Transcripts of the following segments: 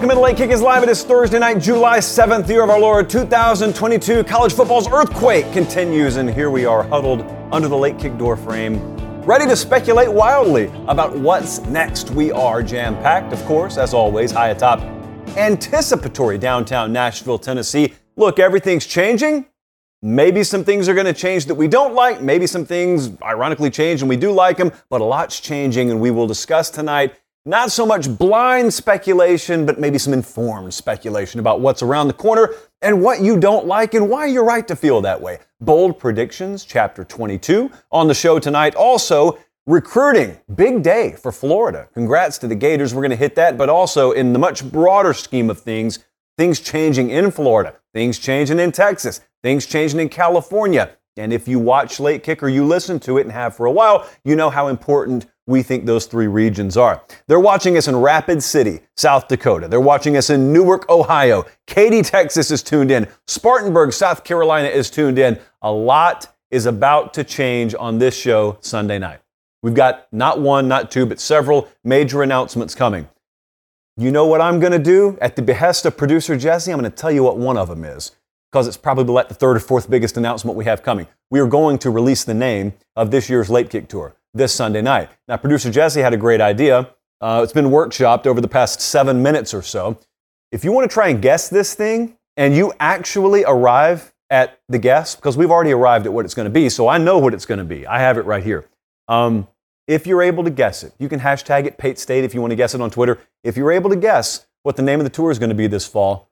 Welcome to Late Kick is live. It is Thursday night, July 7th, year of our Lord 2022. College football's earthquake continues, and here we are huddled under the Late Kick door frame, ready to speculate wildly about what's next. We are jam packed, of course, as always, high atop anticipatory downtown Nashville, Tennessee. Look, everything's changing. Maybe some things are going to change that we don't like. Maybe some things ironically change and we do like them, but a lot's changing, and we will discuss tonight not so much blind speculation, but maybe some informed speculation about what's around the corner and what you don't like and why you're right to feel that way. Bold predictions, chapter 22 on the show tonight. Also, recruiting, big day for Florida. Congrats to the Gators. We're going to hit that, but also in the much broader scheme of things, things changing in Florida, things changing in Texas, things changing in California. And if you watch Late Kick or you listen to it and have for a while, you know how important we think those three regions are. They're watching us in Rapid City, South Dakota. They're watching us in Newark, Ohio. Katy, Texas is tuned in. Spartanburg, South Carolina is tuned in. A lot is about to change on this show Sunday night. We've got not one, not two, but several major announcements coming. You know what I'm going to do? At the behest of producer Jesse, I'm going to tell you what one of them is because it's probably like the third or fourth biggest announcement we have coming. We are going to release the name of this year's Late Kick Tour this Sunday night. Now, producer Jesse had a great idea. Uh, it's been workshopped over the past seven minutes or so. If you want to try and guess this thing and you actually arrive at the guess, because we've already arrived at what it's going to be, so I know what it's going to be. I have it right here. Um, if you're able to guess it, you can hashtag it Pate State if you want to guess it on Twitter. If you're able to guess what the name of the tour is going to be this fall,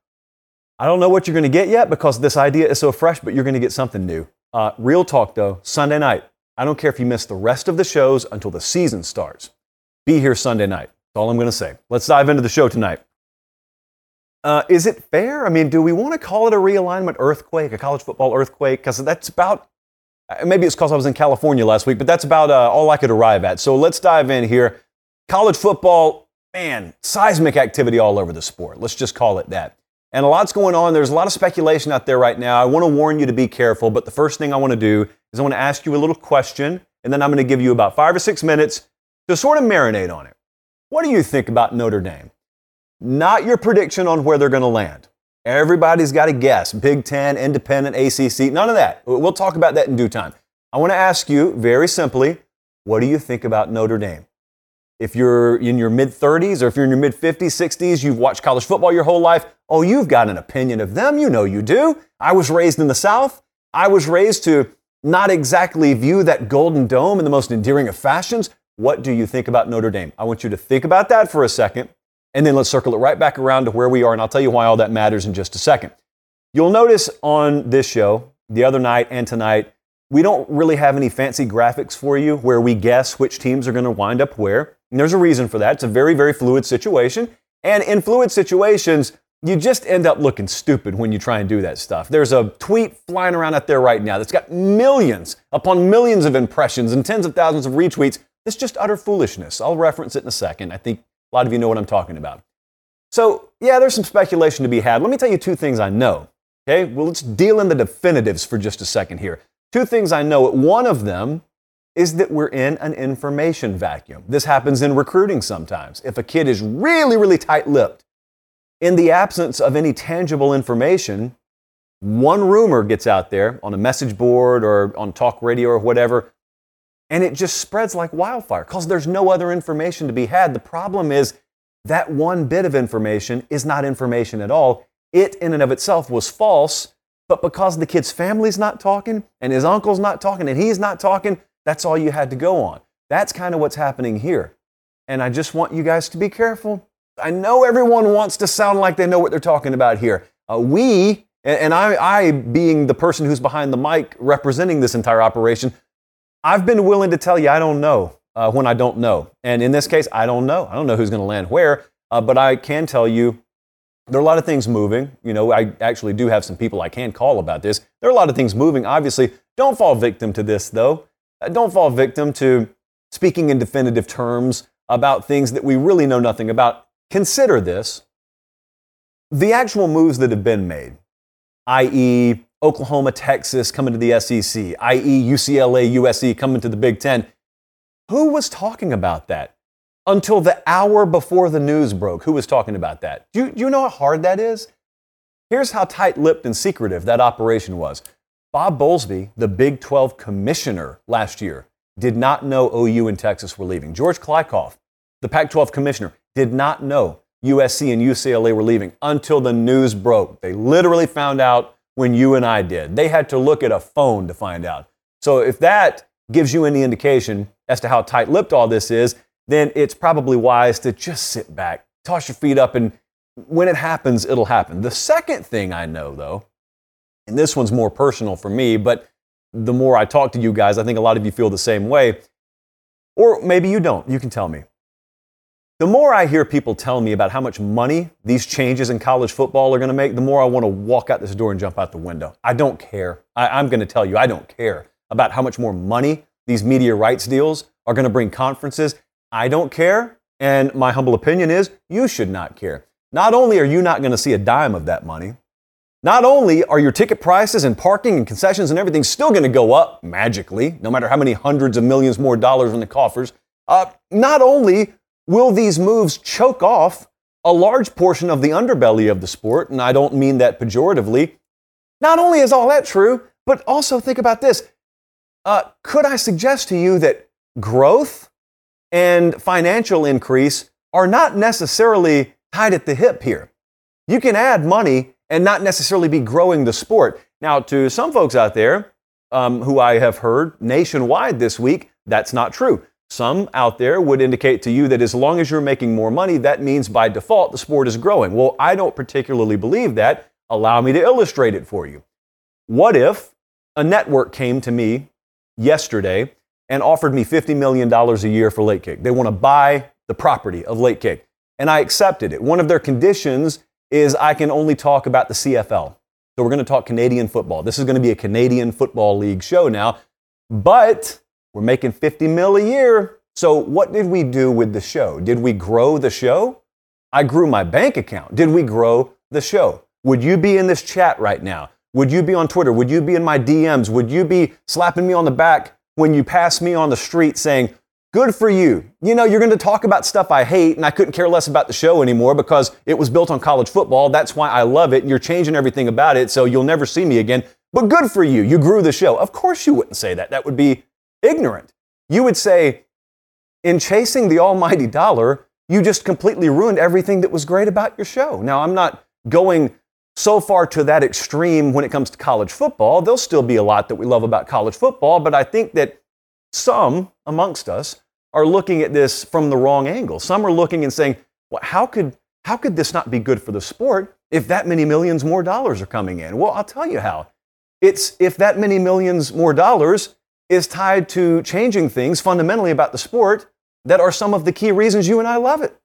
I don't know what you're going to get yet because this idea is so fresh, but you're going to get something new. Uh, real talk though, Sunday night, I don't care if you miss the rest of the shows until the season starts. Be here Sunday night. That's all I'm going to say. Let's dive into the show tonight. Uh, is it fair? I mean, do we want to call it a realignment earthquake, a college football earthquake? Because that's about, uh, maybe it's because I was in California last week, but that's about uh, all I could arrive at. So let's dive in here. College football, man, seismic activity all over the sport. Let's just call it that. And a lot's going on. There's a lot of speculation out there right now. I want to warn you to be careful, but the first thing I want to do is I want to ask you a little question, and then I'm going to give you about five or six minutes to sort of marinate on it. What do you think about Notre Dame? Not your prediction on where they're going to land. Everybody's got to guess. Big Ten, independent, ACC, none of that. We'll talk about that in due time. I want to ask you very simply what do you think about Notre Dame? If you're in your mid 30s or if you're in your mid 50s, 60s, you've watched college football your whole life, oh, you've got an opinion of them. You know you do. I was raised in the South. I was raised to not exactly view that golden dome in the most endearing of fashions. What do you think about Notre Dame? I want you to think about that for a second, and then let's circle it right back around to where we are, and I'll tell you why all that matters in just a second. You'll notice on this show, the other night and tonight, we don't really have any fancy graphics for you where we guess which teams are going to wind up where. And there's a reason for that. It's a very, very fluid situation. And in fluid situations, you just end up looking stupid when you try and do that stuff. There's a tweet flying around out there right now that's got millions upon millions of impressions and tens of thousands of retweets. It's just utter foolishness. I'll reference it in a second. I think a lot of you know what I'm talking about. So, yeah, there's some speculation to be had. Let me tell you two things I know. Okay, well, let's deal in the definitives for just a second here. Two things I know. One of them is that we're in an information vacuum. This happens in recruiting sometimes. If a kid is really, really tight lipped, in the absence of any tangible information, one rumor gets out there on a message board or on talk radio or whatever, and it just spreads like wildfire because there's no other information to be had. The problem is that one bit of information is not information at all. It, in and of itself, was false, but because the kid's family's not talking and his uncle's not talking and he's not talking, that's all you had to go on. That's kind of what's happening here. And I just want you guys to be careful. I know everyone wants to sound like they know what they're talking about here. Uh, we, and I, I, being the person who's behind the mic representing this entire operation, I've been willing to tell you I don't know uh, when I don't know. And in this case, I don't know. I don't know who's going to land where, uh, but I can tell you there are a lot of things moving. You know, I actually do have some people I can call about this. There are a lot of things moving, obviously. Don't fall victim to this, though. Uh, don't fall victim to speaking in definitive terms about things that we really know nothing about. Consider this the actual moves that have been made, i.e., Oklahoma, Texas coming to the SEC, i.e., UCLA, USC coming to the Big Ten. Who was talking about that? until the hour before the news broke. Who was talking about that? Do you, do you know how hard that is? Here's how tight lipped and secretive that operation was. Bob Bowlesby, the Big 12 commissioner last year, did not know OU and Texas were leaving. George Kliavkoff, the Pac 12 commissioner, did not know USC and UCLA were leaving until the news broke. They literally found out when you and I did. They had to look at a phone to find out. So if that gives you any indication as to how tight lipped all this is, then it's probably wise to just sit back, toss your feet up, and when it happens, it'll happen. The second thing I know, though, and this one's more personal for me, but the more I talk to you guys, I think a lot of you feel the same way. Or maybe you don't. You can tell me. The more I hear people tell me about how much money these changes in college football are going to make, the more I want to walk out this door and jump out the window. I don't care. I, am going to tell you, I don't care about how much more money these media rights deals are going to bring conferences. I don't care. And my humble opinion is you should not care. Not only are you not going to see a dime of that money, not only are your ticket prices and parking and concessions and everything still going to go up magically, no matter how many hundreds of millions more dollars in the coffers, uh, not only will these moves choke off a large portion of the underbelly of the sport? And I don't mean that pejoratively. Not only is all that true, but also think about this. Uh, could I suggest to you that growth and financial increase are not necessarily tied at the hip here? You can add money and not necessarily be growing the sport. Now, to some folks out there um, who I have heard nationwide this week, that's not true. Some out there would indicate to you that as long as you're making more money, that means by default the sport is growing. Well, I don't particularly believe that. Allow me to illustrate it for you. What if a network came to me yesterday and offered me $50 million a year for Late Kick? They want to buy the property of Late Kick. And I accepted it. One of their conditions is I can only talk about the CFL. So we're going to talk Canadian football. This is going to be a Canadian Football League show now. But we're making 50 mil a year. So what did we do with the show? Did we grow the show? I grew my bank account. Did we grow the show? Would you be in this chat right now? Would you be on Twitter? Would you be in my DMs? Would you be slapping me on the back when you pass me on the street saying, Good for you. You know, you're going to talk about stuff I hate, and I couldn't care less about the show anymore because it was built on college football. That's why I love it. And you're changing everything about it, so you'll never see me again. But good for you. You grew the show. Of course, you wouldn't say that. That would be ignorant. You would say, in chasing the almighty dollar, you just completely ruined everything that was great about your show. Now, I'm not going so far to that extreme when it comes to college football. There'll still be a lot that we love about college football, but I think that some amongst us are looking at this from the wrong angle. Some are looking and saying, well, how could, how could this not be good for the sport if that many millions more dollars are coming in? Well, I'll tell you how. It's if that many millions more dollars is tied to changing things fundamentally about the sport that are some of the key reasons you and I love it.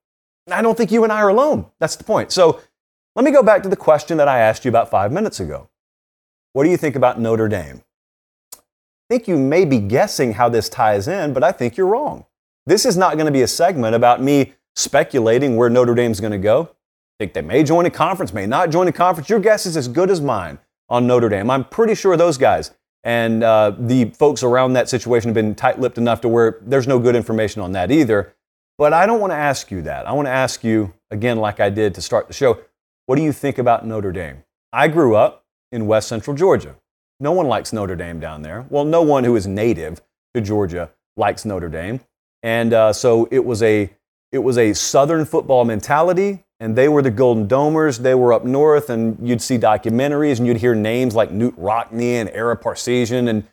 And I don't think you and I are alone. That's the point. So let me go back to the question that I asked you about five minutes ago. What do you think about Notre Dame? I think you may be guessing how this ties in, but I think you're wrong. This is not going to be a segment about me speculating where Notre Dame's going to go. I think they may join a conference, may not join a conference. Your guess is as good as mine on Notre Dame. I'm pretty sure those guys and uh, the folks around that situation have been tight lipped enough to where there's no good information on that either. But I don't want to ask you that. I want to ask you, again, like I did to start the show, what do you think about Notre Dame? I grew up in West Central Georgia. No one likes Notre Dame down there. Well, no one who is native to Georgia likes Notre Dame. And uh, so it was, a, it was a Southern football mentality and they were the Golden Domers. They were up north, and you'd see documentaries, and you'd hear names like Knute Rockne and Ara Parseghian, and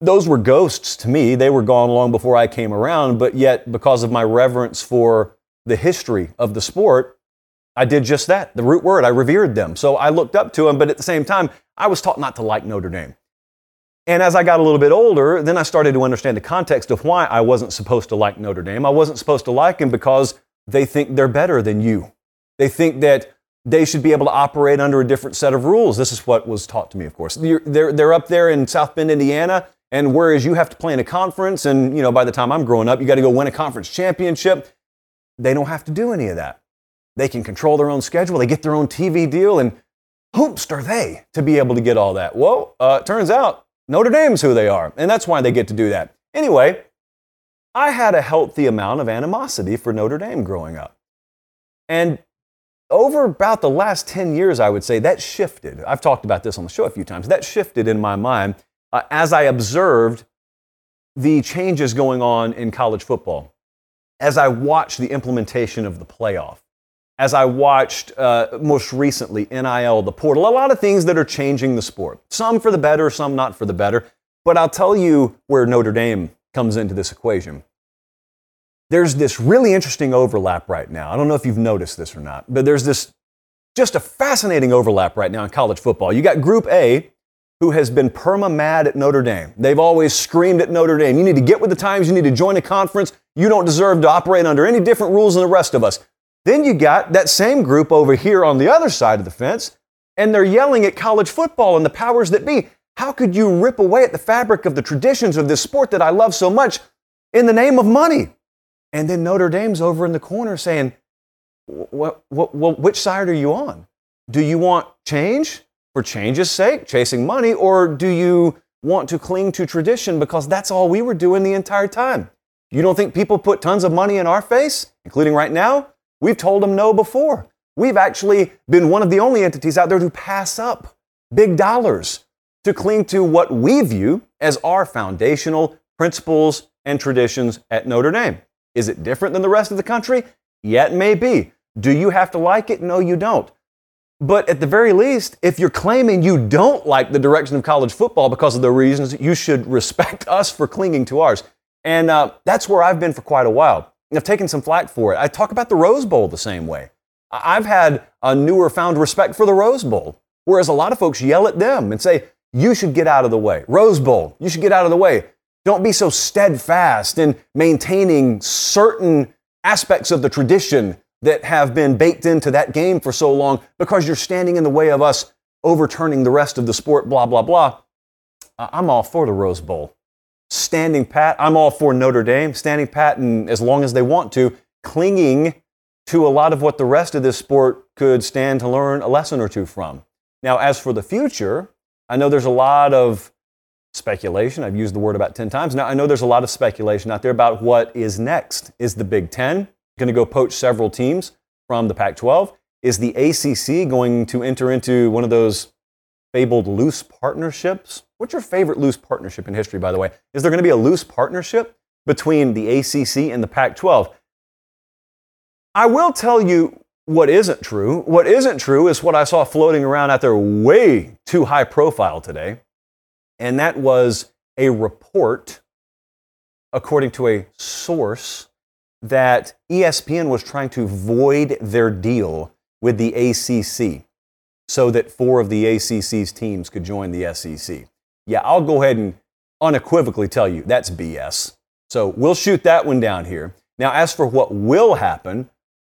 those were ghosts to me. They were gone long before I came around, but yet because of my reverence for the history of the sport, I did just that. The root word, I revered them. So I looked up to them, but at the same time, I was taught not to like Notre Dame. And as I got a little bit older, then I started to understand the context of why I wasn't supposed to like Notre Dame. I wasn't supposed to like them because they think they're better than you. They think that they should be able to operate under a different set of rules. This is what was taught to me, of course. They're, they're up there in South Bend, Indiana, and whereas you have to play in a conference, and you know, by the time I'm growing up, you got to go win a conference championship. They don't have to do any of that. They can control their own schedule. They get their own TV deal, and whoops are they to be able to get all that? Well, uh, turns out Notre Dame's who they are, and that's why they get to do that. Anyway, I had a healthy amount of animosity for Notre Dame growing up. And over about the last 10 years, I would say that shifted. I've talked about this on the show a few times. That shifted in my mind uh, as I observed the changes going on in college football, as I watched the implementation of the playoff, as I watched uh, most recently NIL, the portal, a lot of things that are changing the sport. Some for the better, some not for the better. But I'll tell you where Notre Dame comes into this equation. There's this really interesting overlap right now. I don't know if you've noticed this or not, but there's this just a fascinating overlap right now in college football. You got Group A, who has been perma mad at Notre Dame. They've always screamed at Notre Dame. You need to get with the times. You need to join a conference. You don't deserve to operate under any different rules than the rest of us. Then you got that same group over here on the other side of the fence, and they're yelling at college football and the powers that be. How could you rip away at the fabric of the traditions of this sport that I love so much in the name of money? And then Notre Dame's over in the corner saying, what, what, what, which side are you on? Do you want change for change's sake, chasing money, or do you want to cling to tradition because that's all we were doing the entire time? You don't think people put tons of money in our face, including right now? We've told them no before. We've actually been one of the only entities out there to pass up big dollars to cling to what we view as our foundational principles and traditions at Notre Dame. Is it different than the rest of the country? Yet may be. Do you have to like it? No, you don't. But at the very least, if you're claiming you don't like the direction of college football because of the reasons, you should respect us for clinging to ours. And uh, that's where I've been for quite a while. I've taken some flack for it. I talk about the Rose Bowl the same way. I've had a newer found respect for the Rose Bowl, whereas a lot of folks yell at them and say, you should get out of the way. Rose Bowl, you should get out of the way. Don't be so steadfast in maintaining certain aspects of the tradition that have been baked into that game for so long because you're standing in the way of us overturning the rest of the sport, blah, blah, blah. I'm all for the Rose Bowl. Standing pat, I'm all for Notre Dame, standing pat and as long as they want to, clinging to a lot of what the rest of this sport could stand to learn a lesson or two from. Now, as for the future, I know there's a lot of speculation. I've used the word about 10 times. Now, I know there's a lot of speculation out there about what is next. Is the Big Ten going to go poach several teams from the Pac 12? Is the ACC going to enter into one of those fabled loose partnerships? What's your favorite loose partnership in history, by the way? Is there going to be a loose partnership between the ACC and the Pac 12? I will tell you what isn't true. What isn't true is what I saw floating around out there way too high profile today. And that was a report, according to a source, that ESPN was trying to void their deal with the ACC so that four of the ACC's teams could join the SEC. Yeah, I'll go ahead and unequivocally tell you that's BS. So we'll shoot that one down here. Now, as for what will happen,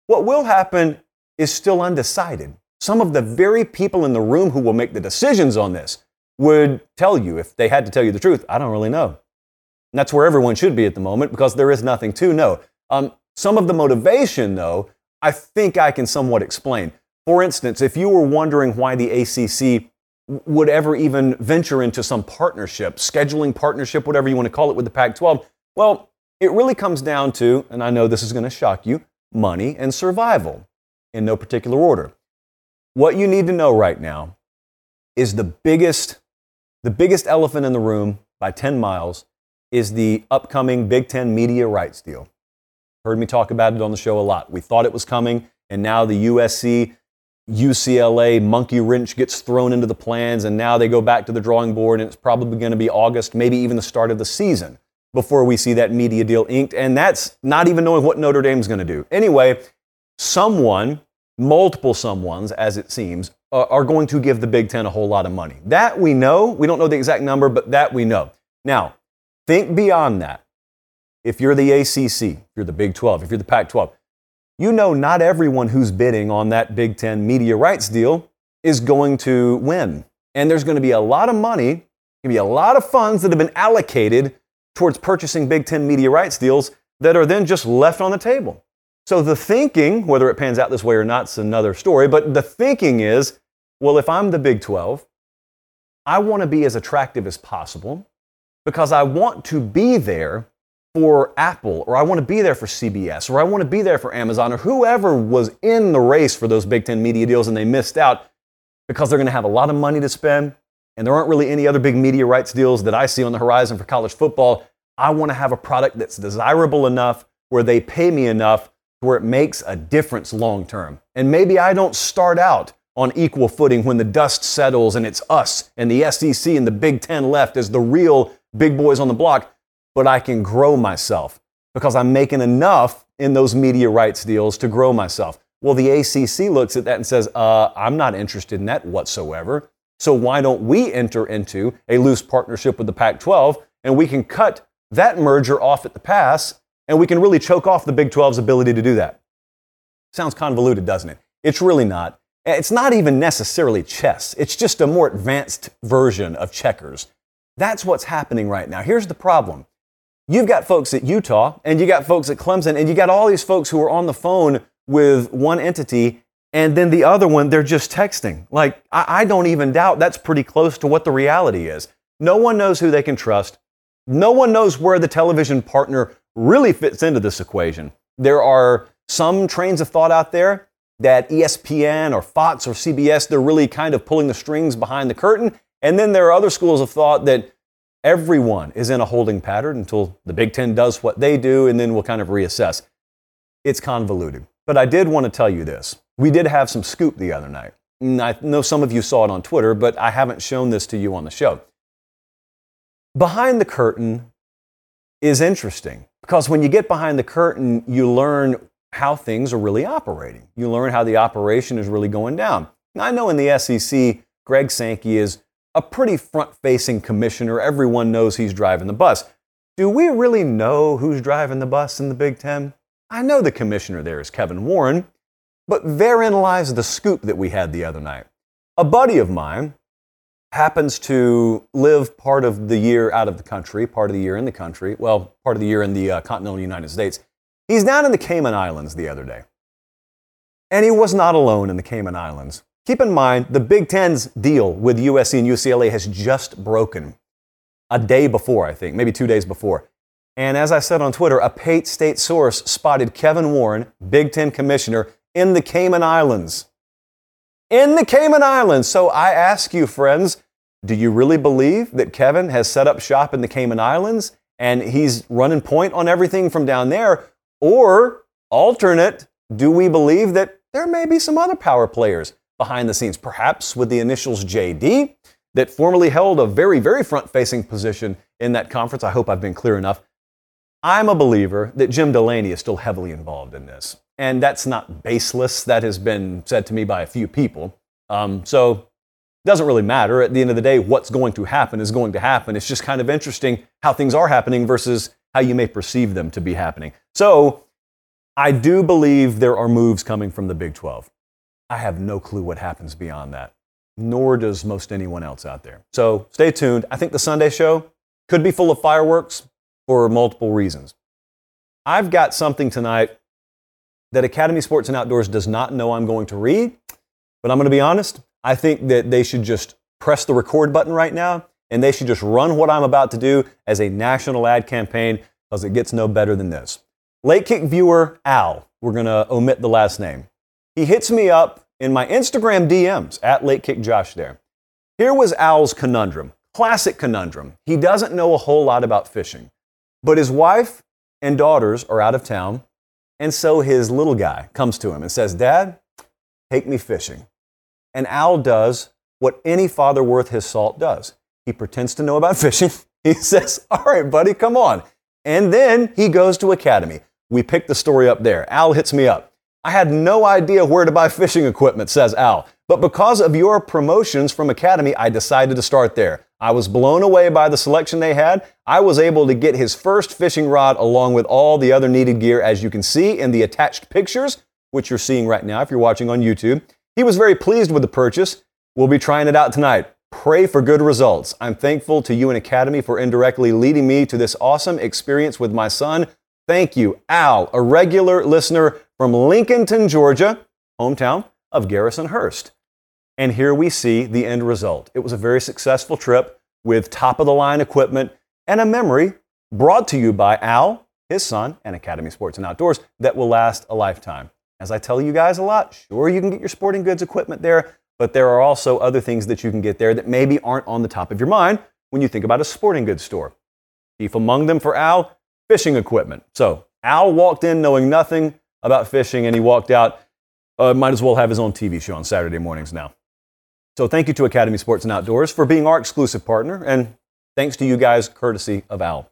what will happen is still undecided. Some of the very people in the room who will make the decisions on this would tell you, if they had to tell you the truth, I don't really know. And that's where everyone should be at the moment because there is nothing to know. Um, some of the motivation, though, I think I can somewhat explain. For instance, if you were wondering why the ACC would ever even venture into some partnership, scheduling partnership, whatever you want to call it, with the Pac 12, well, it really comes down to, and I know this is going to shock you, money and survival in no particular order. What you need to know right now is the biggest, the biggest elephant in the room by 10 miles is the upcoming Big Ten media rights deal. Heard me talk about it on the show a lot. We thought it was coming, and now the USC, UCLA monkey wrench gets thrown into the plans, and now they go back to the drawing board, and it's probably going to be August, maybe even the start of the season before we see that media deal inked. And that's not even knowing what Notre Dame's going to do. Anyway, someone, multiple someones, as it seems, uh, are going to give the Big Ten a whole lot of money. That we know. We don't know the exact number, but that we know. Now, think beyond that. If you're the ACC, if you're the Big 12, if you're the Pac 12, you know not everyone who's bidding on that Big Ten media rights deal is going to win. And there's going to be a lot of money, going to be a lot of funds that have been allocated towards purchasing Big Ten media rights deals that are then just left on the table. So the thinking, whether it pans out this way or not, is another story, but the thinking is well, if I'm the Big 12, I want to be as attractive as possible because I want to be there for Apple, or I want to be there for CBS, or I want to be there for Amazon, or whoever was in the race for those Big Ten media deals and they missed out because they're going to have a lot of money to spend and there aren't really any other big media rights deals that I see on the horizon for college football. I want to have a product that's desirable enough where they pay me enough where it makes a difference long term. And maybe I don't start out on equal footing when the dust settles and it's us and the SEC and the Big Ten left as the real big boys on the block, but I can grow myself because I'm making enough in those media rights deals to grow myself. Well, the ACC looks at that and says, uh, I'm not interested in that whatsoever. So why don't we enter into a loose partnership with the Pac 12 and we can cut that merger off at the pass and we can really choke off the Big 12's ability to do that? Sounds convoluted, doesn't it? It's really not. It's not even necessarily chess, it's just a more advanced version of checkers. That's what's happening right now. Here's the problem. You've got folks at Utah, and you got folks at Clemson, and you got all these folks who are on the phone with one entity, and then the other one, they're just texting. Like, I, I don't even doubt that's pretty close to what the reality is. No one knows who they can trust. No one knows where the television partner really fits into this equation. There are some trains of thought out there that ESPN or Fox or CBS, they're really kind of pulling the strings behind the curtain. And then there are other schools of thought that everyone is in a holding pattern until the Big Ten does what they do, and then we'll kind of reassess. It's convoluted. But I did want to tell you this. We did have some scoop the other night. I know some of you saw it on Twitter, but I haven't shown this to you on the show. Behind the curtain is interesting because when you get behind the curtain, you learn how things are really operating. You learn how the operation is really going down. Now, I know in the SEC, Greg Sankey is a pretty front facing commissioner. Everyone knows he's driving the bus. Do we really know who's driving the bus in the Big Ten? I know the commissioner there is Kevin Warren, but therein lies the scoop that we had the other night. A buddy of mine happens to live part of the year out of the country, part of the year in the country, well, part of the year in the uh, continental United States. He's down in the Cayman Islands the other day. And he was not alone in the Cayman Islands. Keep in mind, the Big Ten's deal with USC and UCLA has just broken a day before, I think, maybe two days before. And as I said on Twitter, a Pate State source spotted Kevin Warren, Big Ten commissioner, in the Cayman Islands. In the Cayman Islands. So I ask you, friends, do you really believe that Kevin has set up shop in the Cayman Islands and he's running point on everything from down there? Or, alternate, do we believe that there may be some other power players behind the scenes, perhaps with the initials JD, that formerly held a very, very front facing position in that conference? I hope I've been clear enough. I'm a believer that Jim Delany is still heavily involved in this. And that's not baseless. That has been said to me by a few people. Um, so it doesn't really matter. At the end of the day, what's going to happen is going to happen. It's just kind of interesting how things are happening versus how you may perceive them to be happening. So I do believe there are moves coming from the Big 12. I have no clue what happens beyond that, nor does most anyone else out there. So stay tuned. I think the Sunday show could be full of fireworks for multiple reasons. I've got something tonight that Academy Sports and Outdoors does not know I'm going to read, but I'm going to be honest. I think that they should just press the record button right now and they should just run what I'm about to do as a national ad campaign because it gets no better than this. Late kick viewer Al, we're going to omit the last name. He hits me up in my Instagram DMs at Late Kick Josh there. Here was Al's conundrum, classic conundrum. He doesn't know a whole lot about fishing, but his wife and daughters are out of town and so his little guy comes to him and says, Dad, take me fishing. And Al does what any father worth his salt does. He pretends to know about fishing. He says, All right, buddy, come on. And then he goes to Academy. We pick the story up there. Al hits me up. I had no idea where to buy fishing equipment, says Al. But because of your promotions from Academy, I decided to start there. I was blown away by the selection they had. I was able to get his first fishing rod along with all the other needed gear, as you can see in the attached pictures, which you're seeing right now if you're watching on YouTube. He was very pleased with the purchase. We'll be trying it out tonight. Pray for good results. I'm thankful to you and Academy for indirectly leading me to this awesome experience with my son. Thank you, Al, a regular listener from Lincolnton, Georgia, hometown of Garrison Hearst. And here we see the end result. It was a very successful trip with top of the line equipment and a memory brought to you by Al his son, and Academy Sports and Outdoors that will last a lifetime. As I tell you guys a lot, sure, you can get your sporting goods equipment there, but there are also other things that you can get there that maybe aren't on the top of your mind when you think about a sporting goods store. Chief among them for Al, fishing equipment. So Al walked in knowing nothing about fishing and he walked out. Uh, might as well have his own TV show on Saturday mornings now. So thank you to Academy Sports and Outdoors for being our exclusive partner, and thanks to you guys, courtesy of Al.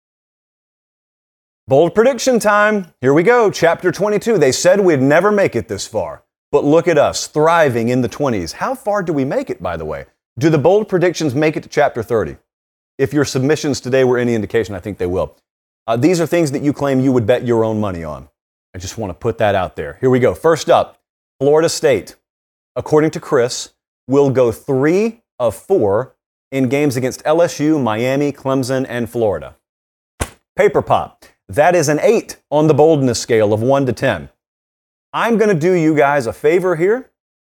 Bold prediction time. Here we go. Chapter 22. They said we'd never make it this far. But look at us, thriving in the 20s. How far do we make it, by the way? Do the bold predictions make it to chapter 30? If your submissions today were any indication, I think they will. Uh, these are things that you claim you would bet your own money on. I just want to put that out there. Here we go. First up, Florida State, according to Chris, will go three of four in games against LSU, Miami, Clemson, and Florida. Paper Pop. That is an 8 on the boldness scale of 1 to 10. I'm going to do you guys a favor here.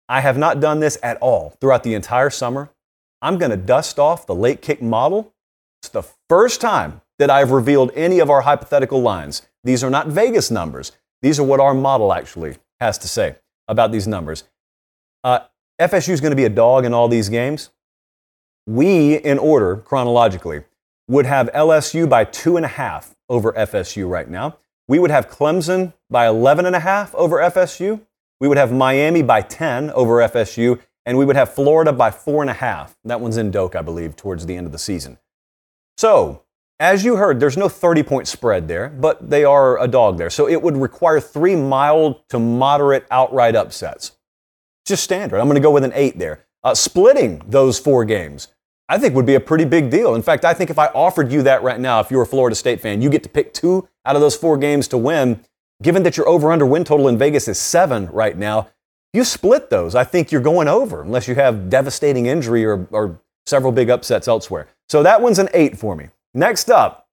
I have not done this at all throughout the entire summer. I'm going to dust off the late kick model. It's the first time that I've revealed any of our hypothetical lines. These are not Vegas numbers. These are what our model actually has to say about these numbers. Uh, FSU is going to be a dog in all these games. We, in order chronologically, would have LSU by two and a half over FSU right now. We would have Clemson by 11 and a half over FSU. We would have Miami by 10 over FSU, and we would have Florida by four and a half. That one's in Doak, I believe, towards the end of the season. So, as you heard, there's no 30 point spread there, but they are a dog there. So it would require three mild to moderate outright upsets. Just standard. I'm going to go with an eight there. Uh, splitting those four games I think would be a pretty big deal. In fact, I think if I offered you that right now, if you're a Florida State fan, you get to pick two out of those four games to win. Given that your over under win total in Vegas is seven right now, you split those. I think you're going over unless you have devastating injury or, or several big upsets elsewhere. So that one's an eight for me. Next up,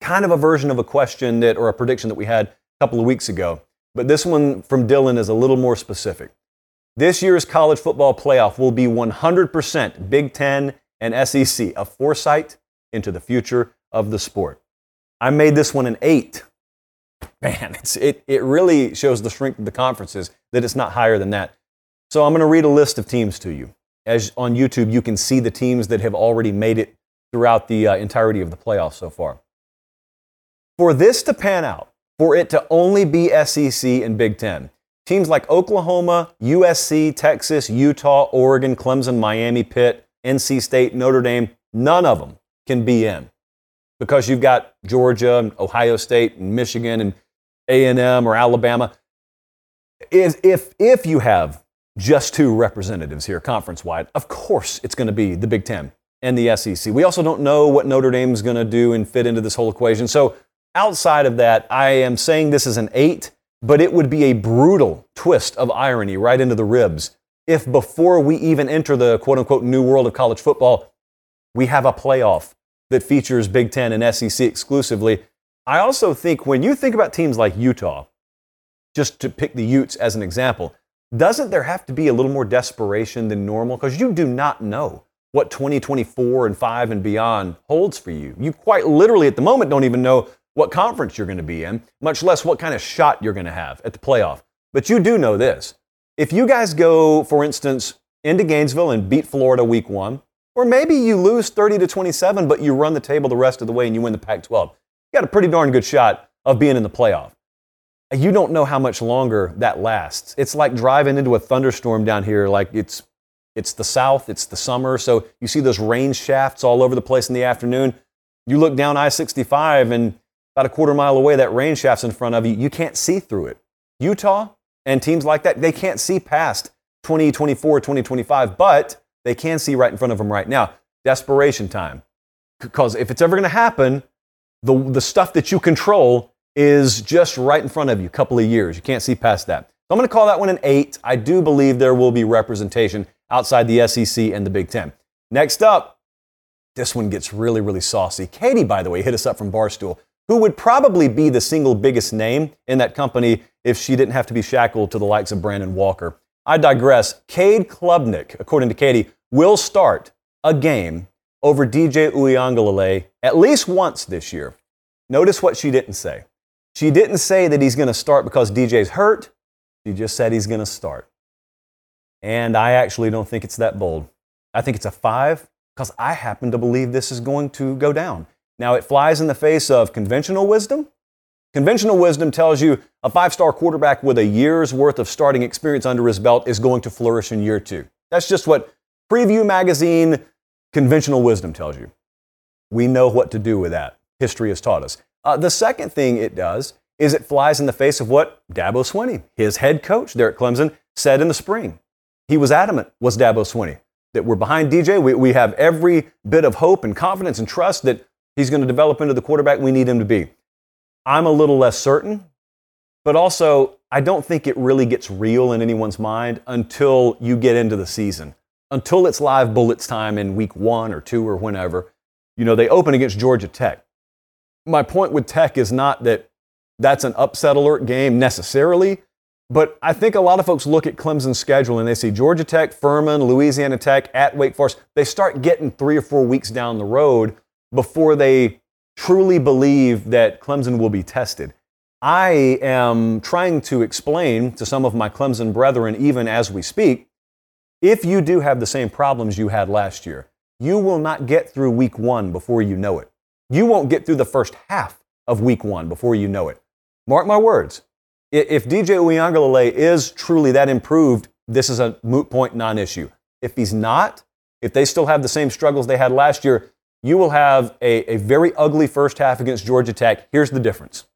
kind of a version of a question that or a prediction that we had a couple of weeks ago, but this one from Dylan is a little more specific. This year's college football playoff will be 100% Big Ten and SEC, a foresight into the future of the sport. I made this one an eight. Man, it, it really shows the strength of the conferences that it's not higher than that. So I'm going to read a list of teams to you. As on YouTube, you can see the teams that have already made it throughout the uh, entirety of the playoffs so far. For this to pan out, for it to only be SEC and Big Ten, teams like Oklahoma, USC, Texas, Utah, Oregon, Clemson, Miami, Pitt, NC State, Notre Dame, none of them can be in because you've got Georgia and Ohio State and Michigan and A&M or Alabama. If, if, if you have just two representatives here conference wide, of course it's going to be the Big Ten and the SEC. We also don't know what Notre Dame is going to do and fit into this whole equation. So outside of that, I am saying this is an eight, but it would be a brutal twist of irony right into the ribs if before we even enter the quote unquote new world of college football, we have a playoff that features Big Ten and SEC exclusively. I also think when you think about teams like Utah, just to pick the Utes as an example, doesn't there have to be a little more desperation than normal? Because you do not know what 2024 and 5 and beyond holds for you. You quite literally at the moment don't even know what conference you're going to be in, much less what kind of shot you're going to have at the playoff. But you do know this if you guys go, for instance, into Gainesville and beat Florida week one, or maybe you lose 30 to 27, but you run the table the rest of the way and you win the Pac 12. you got a pretty darn good shot of being in the playoff. You don't know how much longer that lasts. It's like driving into a thunderstorm down here, like it's it's the south, it's the summer, so you see those rain shafts all over the place in the afternoon. You look down I 65 and about a quarter mile away, that rain shaft's in front of you. You can't see through it. Utah and teams like that, they can't see past 2024, 2025, but they can see right in front of them right now. Desperation time. Because if it's ever going to happen, the, the stuff that you control is just right in front of you, a couple of years. You can't see past that. So I'm going to call that one an eight. I do believe there will be representation outside the SEC and the Big Ten. Next up, this one gets really, really saucy. Katie, by the way, hit us up from Barstool, who would probably be the single biggest name in that company if she didn't have to be shackled to the likes of Brandon Walker. I digress. Cade Klubnik, according to Katie, will start a game over DJ Uiagalelei at least once this year. Notice what she didn't say. She didn't say that he's going to start because DJ's hurt. She just said he's going to start. And I actually don't think it's that bold. I think it's a five because I happen to believe this is going to go down. Now, it flies in the face of conventional wisdom. Conventional wisdom tells you a five star quarterback with a year's worth of starting experience under his belt is going to flourish in year two. That's just what Preview Magazine conventional wisdom tells you. We know what to do with that. History has taught us. Uh, the second thing it does is it flies in the face of what Dabo Swinney, his head coach there at Clemson, said in the spring. He was adamant, was Dabo Swinney, that we're behind DJ. We, we have every bit of hope and confidence and trust that he's going to develop into the quarterback we need him to be. I'm a little less certain, but also I don't think it really gets real in anyone's mind until you get into the season, until it's live bullets time in week one or two or whenever. You know, they open against Georgia Tech. My point with Tech is not that that's an upset alert game necessarily. But I think a lot of folks look at Clemson's schedule and they see Georgia Tech, Furman, Louisiana Tech, at Wake Forest. They start getting three or four weeks down the road before they truly believe that Clemson will be tested. I am trying to explain to some of my Clemson brethren, even as we speak, if you do have the same problems you had last year, you will not get through week one before you know it. You won't get through the first half of week one before you know it. Mark my words, if DJ Uiagalelei is truly that improved, this is a moot point non issue. If he's not, if they still have the same struggles they had last year, you will have a, a very ugly first half against Georgia Tech. Here's the difference.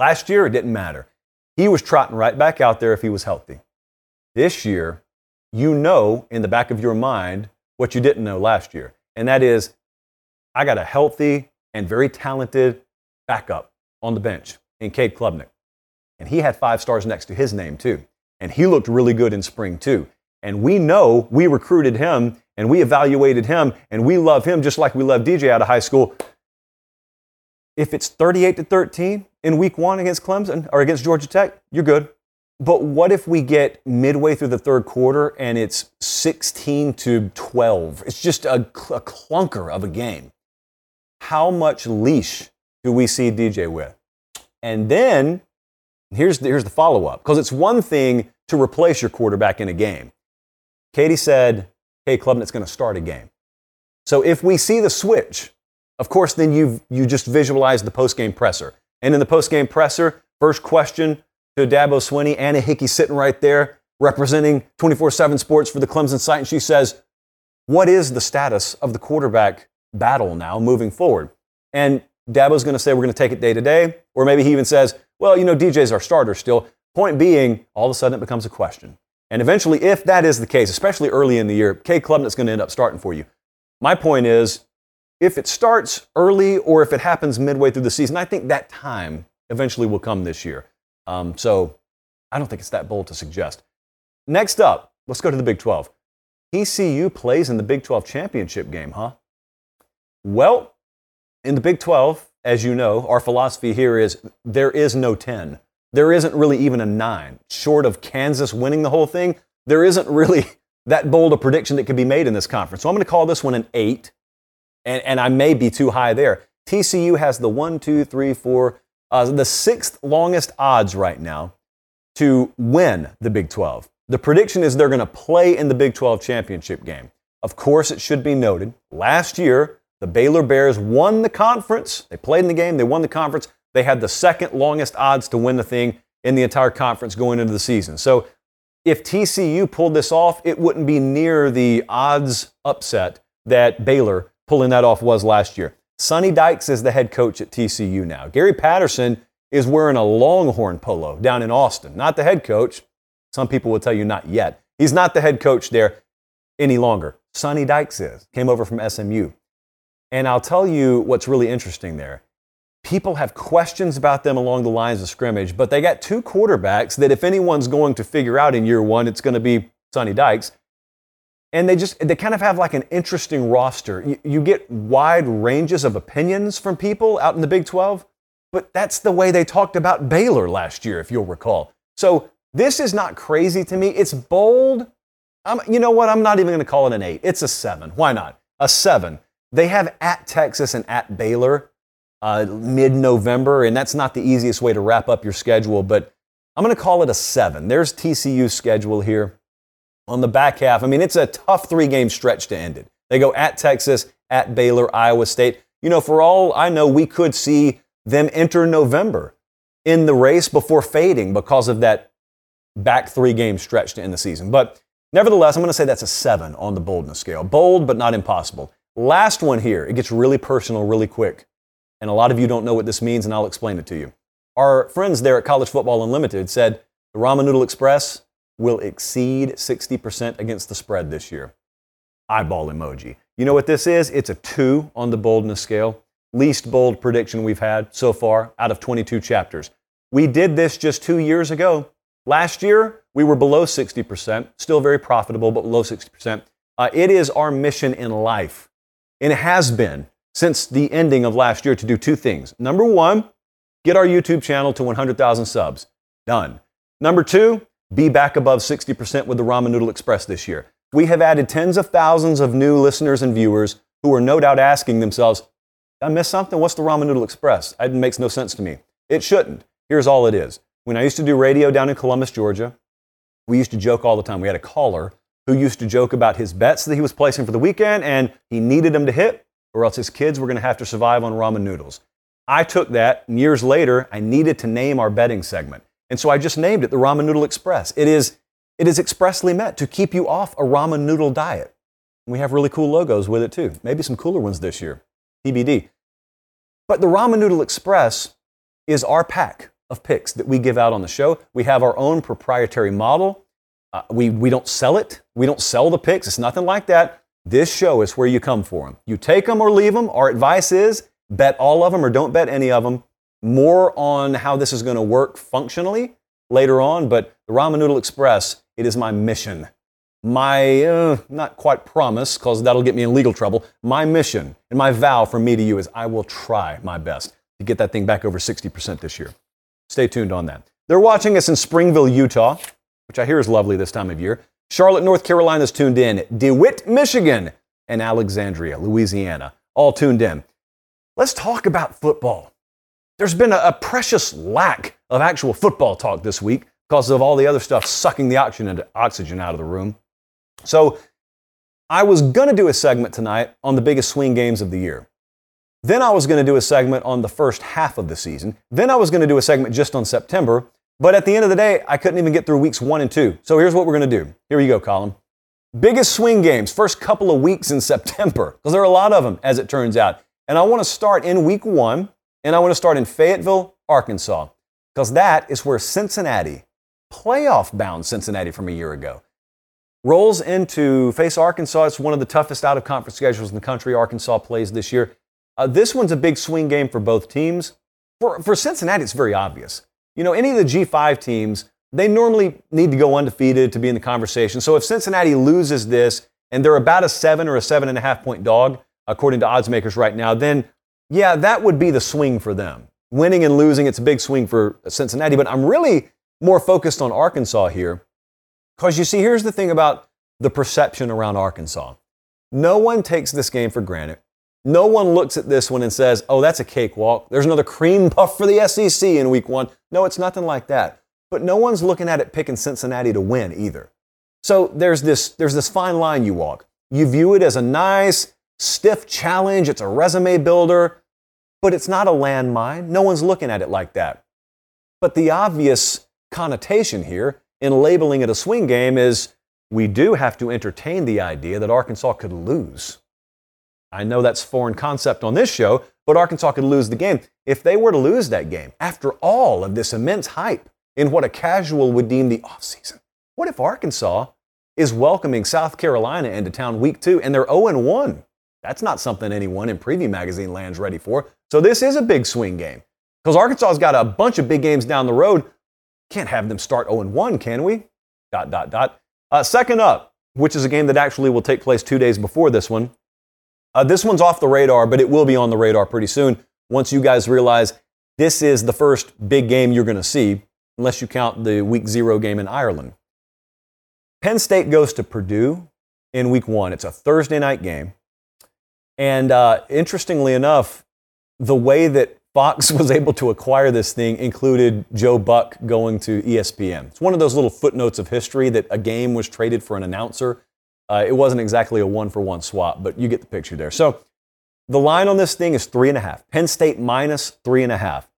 Last year, it didn't matter. He was trotting right back out there if he was healthy. This year, you know in the back of your mind what you didn't know last year, and that is I got a healthy and very talented backup on the bench in Cade Klubnik. And he had five stars next to his name, too. And he looked really good in spring, too. And we know we recruited him and we evaluated him and we love him just like we love DJ out of high school. If it's 38 to 13 in week one against Clemson or against Georgia Tech, you're good. But what if we get midway through the third quarter and it's 16 to 12? It's just a, a clunker of a game. How much leash do we see DJ with? And then Here's the, here's the follow up because it's one thing to replace your quarterback in a game. Katie said, hey, Klubnik's going to start a game. So if we see the switch, of course, then you you just visualize the post game presser. And in the post game presser, first question to Dabo Swinney, Anna Hickey sitting right there representing 24 7 sports for the Clemson site. And she says, What is the status of the quarterback battle now moving forward? And Dabo's going to say, We're going to take it day to day. Or maybe he even says, well, you know, DJ's our starter still. Point being, all of a sudden it becomes a question. And eventually, if that is the case, especially early in the year, Cade Klubnik's going to end up starting for you. My point is, if it starts early or if it happens midway through the season, I think that time eventually will come this year. Um, so I don't think it's that bold to suggest. Next up, let's go to the Big 12. TCU plays in the Big 12 championship game, huh? Well, in the Big 12, as you know, our philosophy here is there is no 10. There isn't really even a 9. Short of Kansas winning the whole thing, there isn't really that bold a prediction that could be made in this conference. So I'm going to call this one an 8, and, and I may be too high there. TCU has the 1, 2, 3, 4, uh, the sixth longest odds right now to win the Big 12. The prediction is they're going to play in the Big 12 championship game. Of course, it should be noted, last year, The Baylor Bears won the conference. They played in the game, they won the conference. They had the second longest odds to win the thing in the entire conference going into the season. So if TCU pulled this off, it wouldn't be near the odds upset that Baylor pulling that off was last year. Sonny Dykes is the head coach at TCU now. Gary Patterson is wearing a Longhorn polo down in Austin, not the head coach. Some people will tell you not yet. He's not the head coach there any longer. Sonny Dykes is, came over from SMU. And I'll tell you what's really interesting there. People have questions about them along the lines of scrimmage, but they got two quarterbacks that if anyone's going to figure out in year one, it's going to be Sonny Dykes. And they just, they kind of have like an interesting roster. You, you get wide ranges of opinions from people out in the Big 12, but that's the way they talked about Baylor last year, if you'll recall. So this is not crazy to me. It's bold. I'm, you know what? I'm not even going to call it an eight. It's a seven. Why not? A seven. They have at Texas and at Baylor uh, mid November, and that's not the easiest way to wrap up your schedule, but I'm going to call it a seven. There's TCU's schedule here on the back half. I mean, it's a tough three game stretch to end it. They go at Texas, at Baylor, Iowa State. You know, for all I know, we could see them enter November in the race before fading because of that back three game stretch to end the season. But nevertheless, I'm going to say that's a seven on the boldness scale. Bold, but not impossible. Last one here. It gets really personal really quick. And a lot of you don't know what this means, and I'll explain it to you. Our friends there at College Football Unlimited said the Ramen Noodle Express will exceed 60% against the spread this year. Eyeball emoji. You know what this is? It's a two on the boldness scale. Least bold prediction we've had so far out of 22 chapters. We did this just two years ago. Last year, we were below 60%, still very profitable, but below 60%. Uh, it is our mission in life, and it has been since the ending of last year to do two things. Number one, get our YouTube channel to 100,000 subs. Done. Number two, be back above 60% with the Ramen Noodle Express this year. We have added tens of thousands of new listeners and viewers who are no doubt asking themselves, I missed something? What's the Ramen Noodle Express? It makes no sense to me. It shouldn't. Here's all it is. When I used to do radio down in Columbus, Georgia, we used to joke all the time. We had a caller who used to joke about his bets that he was placing for the weekend and he needed them to hit or else his kids were going to have to survive on ramen noodles. I took that, and years later, I needed to name our betting segment. And so I just named it the Ramen Noodle Express. It is, it is expressly meant to keep you off a ramen noodle diet. And we have really cool logos with it too. Maybe some cooler ones this year. TBD. But the Ramen Noodle Express is our pack of picks that we give out on the show. We have our own proprietary model. Uh, we, we don't sell it. We don't sell the picks. It's nothing like that. This show is where you come for them. You take them or leave them. Our advice is bet all of them or don't bet any of them. More on how this is going to work functionally later on, but the Ramen Noodle Express, it is my mission. My, uh, not quite promise, because that'll get me in legal trouble. My mission and my vow from me to you is I will try my best to get that thing back over 60% this year. Stay tuned on that. They're watching us in Springville, Utah, which I hear is lovely this time of year. Charlotte, North Carolina is tuned in. DeWitt, Michigan, and Alexandria, Louisiana, all tuned in. Let's talk about football. There's been a, a precious lack of actual football talk this week because of all the other stuff sucking the oxygen, oxygen out of the room. So I was going to do a segment tonight on the biggest swing games of the year. Then I was going to do a segment on the first half of the season. Then I was going to do a segment just on September. But at the end of the day, I couldn't even get through weeks one and two. So here's what we're going to do. Here you go, Colin. Biggest swing games, first couple of weeks in September, because there are a lot of them, as it turns out. And I want to start in week one, and I want to start in Fayetteville, Arkansas, because that is where Cincinnati, playoff bound Cincinnati from a year ago, rolls into face Arkansas. It's one of the toughest out of conference schedules in the country. Arkansas plays this year. Uh, this one's a big swing game for both teams. For, for Cincinnati, it's very obvious. You know, any of the G5 teams, they normally need to go undefeated to be in the conversation. So if Cincinnati loses this and they're about a seven or a seven and a half point dog, according to odds makers right now, then yeah, that would be the swing for them. Winning and losing, it's a big swing for Cincinnati. But I'm really more focused on Arkansas here because you see, here's the thing about the perception around Arkansas. No one takes this game for granted. No one looks at this one and says, oh, that's a cakewalk. There's another cream puff for the SEC in week one. No, it's nothing like that. But no one's looking at it picking Cincinnati to win either. So there's this, there's this fine line you walk. You view it as a nice, stiff challenge, it's a resume builder, but it's not a landmine. No one's looking at it like that. But the obvious connotation here in labeling it a swing game is we do have to entertain the idea that Arkansas could lose. I know that's foreign concept on this show, but Arkansas could lose the game. If they were to lose that game, after all of this immense hype in what a casual would deem the offseason, what if Arkansas is welcoming South Carolina into town week two and they're 0 1? That's not something anyone in Preview Magazine land's ready for. So this is a big swing game because Arkansas's got a bunch of big games down the road. Can't have them start 0 1, can we? Dot, dot, dot. Uh, second up, which is a game that actually will take place two days before this one. Uh, this one's off the radar, but it will be on the radar pretty soon once you guys realize this is the first big game you're going to see, unless you count the week zero game in Ireland. Penn State goes to Purdue in week one. It's a Thursday night game. And uh, interestingly enough, the way that Fox was able to acquire this thing included Joe Buck going to ESPN. It's one of those little footnotes of history that a game was traded for an announcer. Uh, it wasn't exactly a one for one swap, but you get the picture there. So the line on this thing is three and a half. Penn State minus three and a half.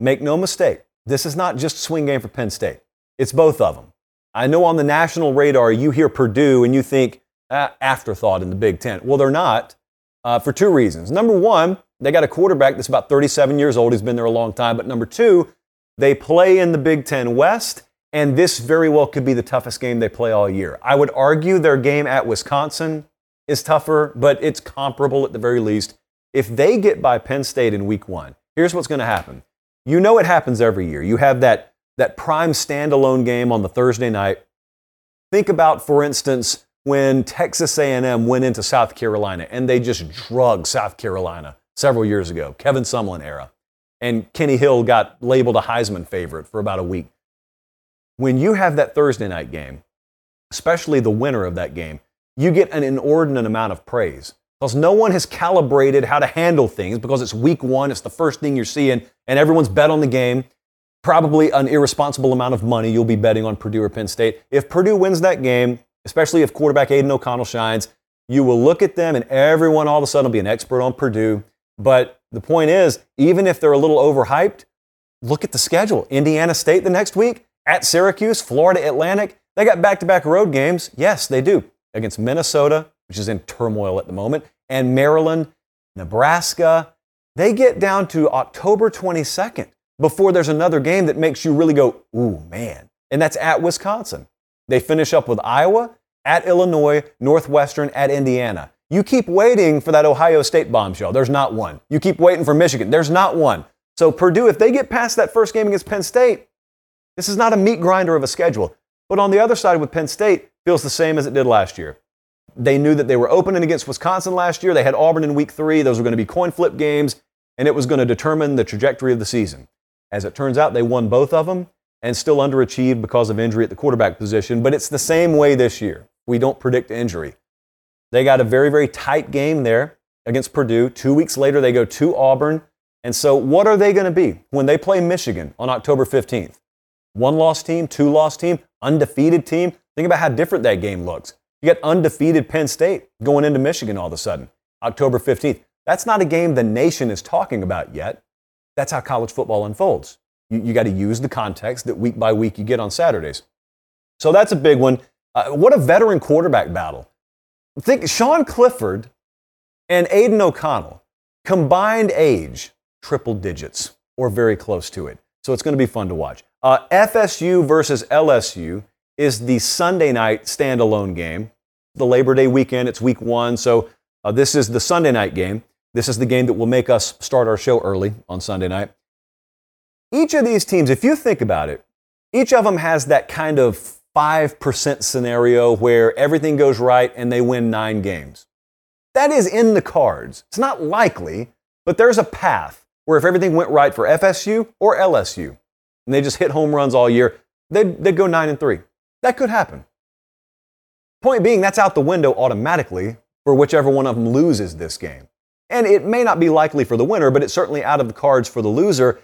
Make no mistake, this is not just a swing game for Penn State. It's both of them. I know on the national radar you hear Purdue and you think ah, afterthought in the Big Ten. Well, they're not uh, for two reasons. Number one, they got a quarterback that's about 37 years old. He's been there a long time. But number two, they play in the Big Ten West, and this very well could be the toughest game they play all year. I would argue their game at Wisconsin is tougher, but it's comparable at the very least. If they get by Penn State in week one, here's what's going to happen. You know it happens every year. You have that, that prime standalone game on the Thursday night. Think about, for instance, when Texas A&M went into South Carolina and they just drugged South Carolina several years ago, Kevin Sumlin era. And Kenny Hill got labeled a Heisman favorite for about a week. When you have that Thursday night game, especially the winner of that game, you get an inordinate amount of praise because no one has calibrated how to handle things because it's week one, it's the first thing you're seeing, and everyone's bet on the game. Probably an irresponsible amount of money you'll be betting on Purdue or Penn State. If Purdue wins that game, especially if quarterback Aidan O'Connell shines, you will look at them and everyone all of a sudden will be an expert on Purdue. But the point is, even if they're a little overhyped, look at the schedule. Indiana State the next week, at Syracuse, Florida Atlantic. They got back to back road games. Yes, they do. Against Minnesota, which is in turmoil at the moment, and Maryland, Nebraska. They get down to October 22nd before there's another game that makes you really go, ooh, man. And that's at Wisconsin. They finish up with Iowa, at Illinois, Northwestern, at Indiana. You keep waiting for that Ohio State bombshell. There's not one. You keep waiting for Michigan. There's not one. So Purdue, if they get past that first game against Penn State, this is not a meat grinder of a schedule. But on the other side with Penn State, feels the same as it did last year. They knew that they were opening against Wisconsin last year. They had Auburn in week three. Those were going to be coin flip games, and it was going to determine the trajectory of the season. As it turns out, they won both of them and still underachieved because of injury at the quarterback position. But it's the same way this year. We don't predict injury. They got a very, very tight game there against Purdue. Two weeks later, they go to Auburn. And so, what are they going to be when they play Michigan on October 15th? One loss team, two loss team, undefeated team. Think about how different that game looks. You get undefeated Penn State going into Michigan all of a sudden, October 15th. That's not a game the nation is talking about yet. That's how college football unfolds. You, you got to use the context that week by week you get on Saturdays. So that's a big one. Uh, what a veteran quarterback battle. Think Sean Clifford and Aidan O'Connell, combined age, triple digits or very close to it. So it's going to be fun to watch. Uh, FSU versus LSU is the Sunday night standalone game. The Labor Day weekend, it's week one. So uh, this is the Sunday night game. This is the game that will make us start our show early on Sunday night. Each of these teams, if you think about it, each of them has that kind of 5% scenario where everything goes right and they win nine games. That is in the cards. It's not likely, but there's a path where if everything went right for FSU or LSU and they just hit home runs all year, they'd, they'd go nine and three. That could happen. Point being, that's out the window automatically for whichever one of them loses this game. And it may not be likely for the winner, but it's certainly out of the cards for the loser.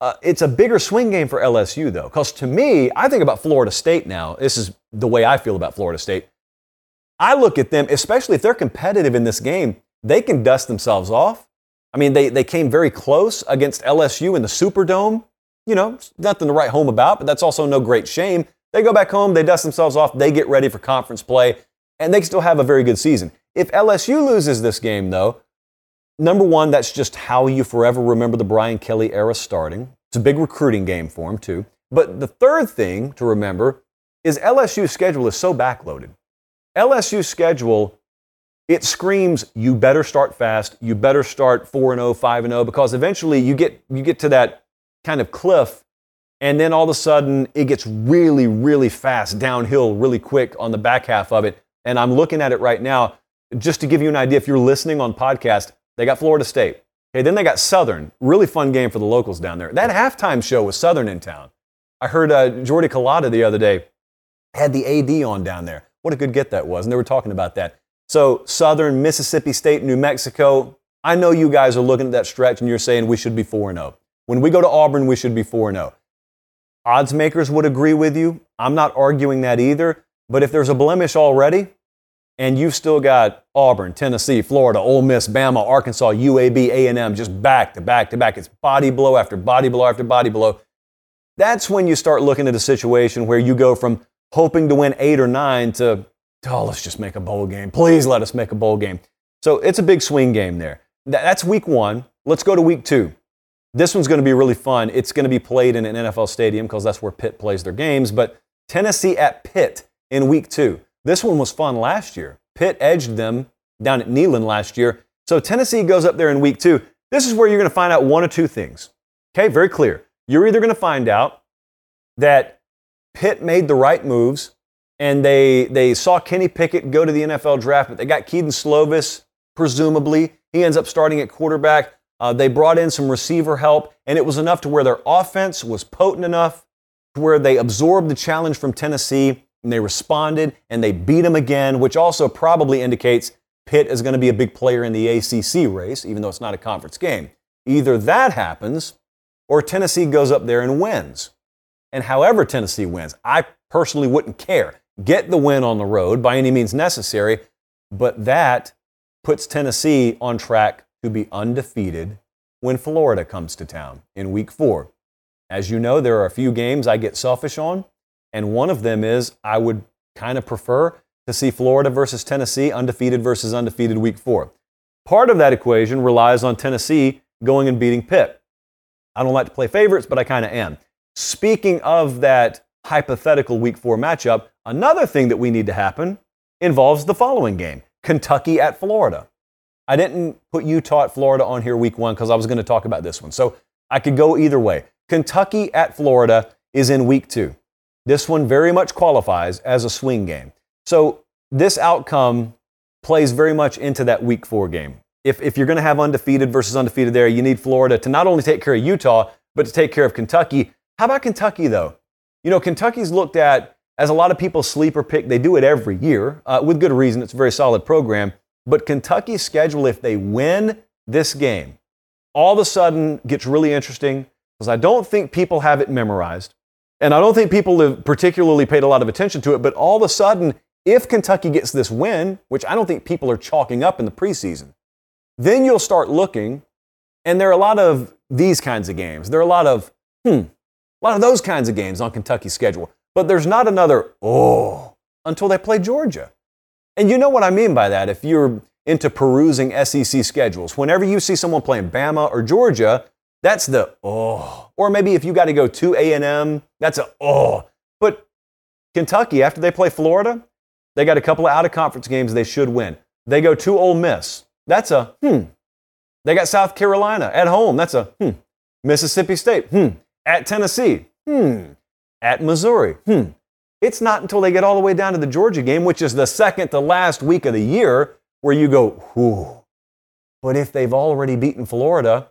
Uh, it's a bigger swing game for LSU, though, because to me, I think about Florida State now. This is the way I feel about Florida State. I look at them, especially if they're competitive in this game, they can dust themselves off. I mean, they, they came very close against LSU in the Superdome. You know, nothing to write home about, but that's also no great shame. They go back home, they dust themselves off, they get ready for conference play, and they still have a very good season. If LSU loses this game, though, number one, that's just how you forever remember the Brian Kelly era starting. It's a big recruiting game for him, too. But the third thing to remember is LSU's schedule is so backloaded. LSU's schedule, it screams you better start fast, you better start 4 and 0, 5 and 0, because eventually you get, you get to that kind of cliff, and then all of a sudden it gets really, really fast downhill, really quick on the back half of it. And I'm looking at it right now. Just to give you an idea, if you're listening on podcast, they got Florida State. Okay, then they got Southern. Really fun game for the locals down there. That halftime show was Southern in town. I heard uh, Jordy Culotta the other day had the AD on down there. What a good get that was. And they were talking about that. So, Southern, Mississippi State, New Mexico. I know you guys are looking at that stretch and you're saying we should be 4 0. When we go to Auburn, we should be 4 0. Odds makers would agree with you. I'm not arguing that either. But if there's a blemish already, and you've still got Auburn, Tennessee, Florida, Ole Miss, Bama, Arkansas, UAB, A&M, just back to back to back. It's body blow after body blow after body blow. That's when you start looking at a situation where you go from hoping to win eight or nine to, oh, let's just make a bowl game. Please let us make a bowl game. So it's a big swing game there. That's week one. Let's go to week two. This one's going to be really fun. It's going to be played in an NFL stadium because that's where Pitt plays their games. But Tennessee at Pitt in week two. This one was fun last year. Pitt edged them down at Neyland last year. So Tennessee goes up there in week two. This is where you're going to find out one or two things. Okay, very clear. You're either going to find out that Pitt made the right moves and they, they saw Kenny Pickett go to the NFL draft, but they got Kedon Slovis, presumably. He ends up starting at quarterback. Uh, they brought in some receiver help, and it was enough to where their offense was potent enough to where they absorbed the challenge from Tennessee and they responded and they beat them again, which also probably indicates Pitt is going to be a big player in the ACC race, even though it's not a conference game. Either that happens or Tennessee goes up there and wins. And however Tennessee wins, I personally wouldn't care. Get the win on the road by any means necessary, but that puts Tennessee on track to be undefeated when Florida comes to town in week four. As you know, there are a few games I get selfish on, and one of them is I would kind of prefer to see Florida versus Tennessee, undefeated versus undefeated week four. Part of that equation relies on Tennessee going and beating Pitt. I don't like to play favorites, but I kind of am. Speaking of that hypothetical week four matchup, another thing that we need to happen involves the following game Kentucky at Florida. I didn't put Utah at Florida on here week one because I was going to talk about this one. So I could go either way. Kentucky at Florida is in week two. This one very much qualifies as a swing game. So this outcome plays very much into that week four game. If, if you're going to have undefeated versus undefeated there, you need Florida to not only take care of Utah, but to take care of Kentucky. How about Kentucky, though? You know, Kentucky's looked at as a lot of people sleeper pick. They do it every year uh, with good reason. It's a very solid program. But Kentucky's schedule, if they win this game, all of a sudden gets really interesting because I don't think people have it memorized. And I don't think people have particularly paid a lot of attention to it. But all of a sudden, if Kentucky gets this win, which I don't think people are chalking up in the preseason, then you'll start looking, and there are a lot of these kinds of games. There are a lot of, hmm, a lot of those kinds of games on Kentucky's schedule. But there's not another, oh, until they play Georgia. And you know what I mean by that. If you're into perusing SEC schedules, whenever you see someone playing Bama or Georgia, that's the, oh. Or maybe if you got to go to A&M, that's a, oh. But Kentucky, after they play Florida, they got a couple of out of conference games they should win. They go to Ole Miss. That's a, hmm. They got South Carolina at home. That's a, hmm. Mississippi State. Hmm at Tennessee, hmm, at Missouri, hmm. It's not until they get all the way down to the Georgia game, which is the second to last week of the year, where you go, whew. But if they've already beaten Florida,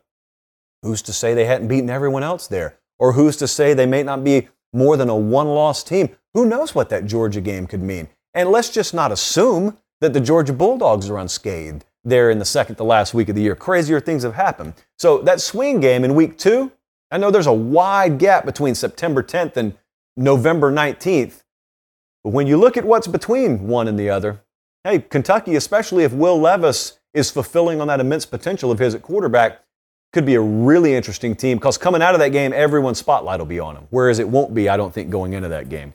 who's to say they hadn't beaten everyone else there? Or who's to say they may not be more than a one loss team? Who knows what that Georgia game could mean? And let's just not assume that the Georgia Bulldogs are unscathed there in the second to last week of the year. Crazier things have happened. So that swing game in week two, I know there's a wide gap between September 10th and November 19th, but when you look at what's between one and the other, hey, Kentucky, especially if Will Levis is fulfilling on that immense potential of his at quarterback, could be a really interesting team because coming out of that game, everyone's spotlight will be on him. Whereas it won't be, I don't think, going into that game.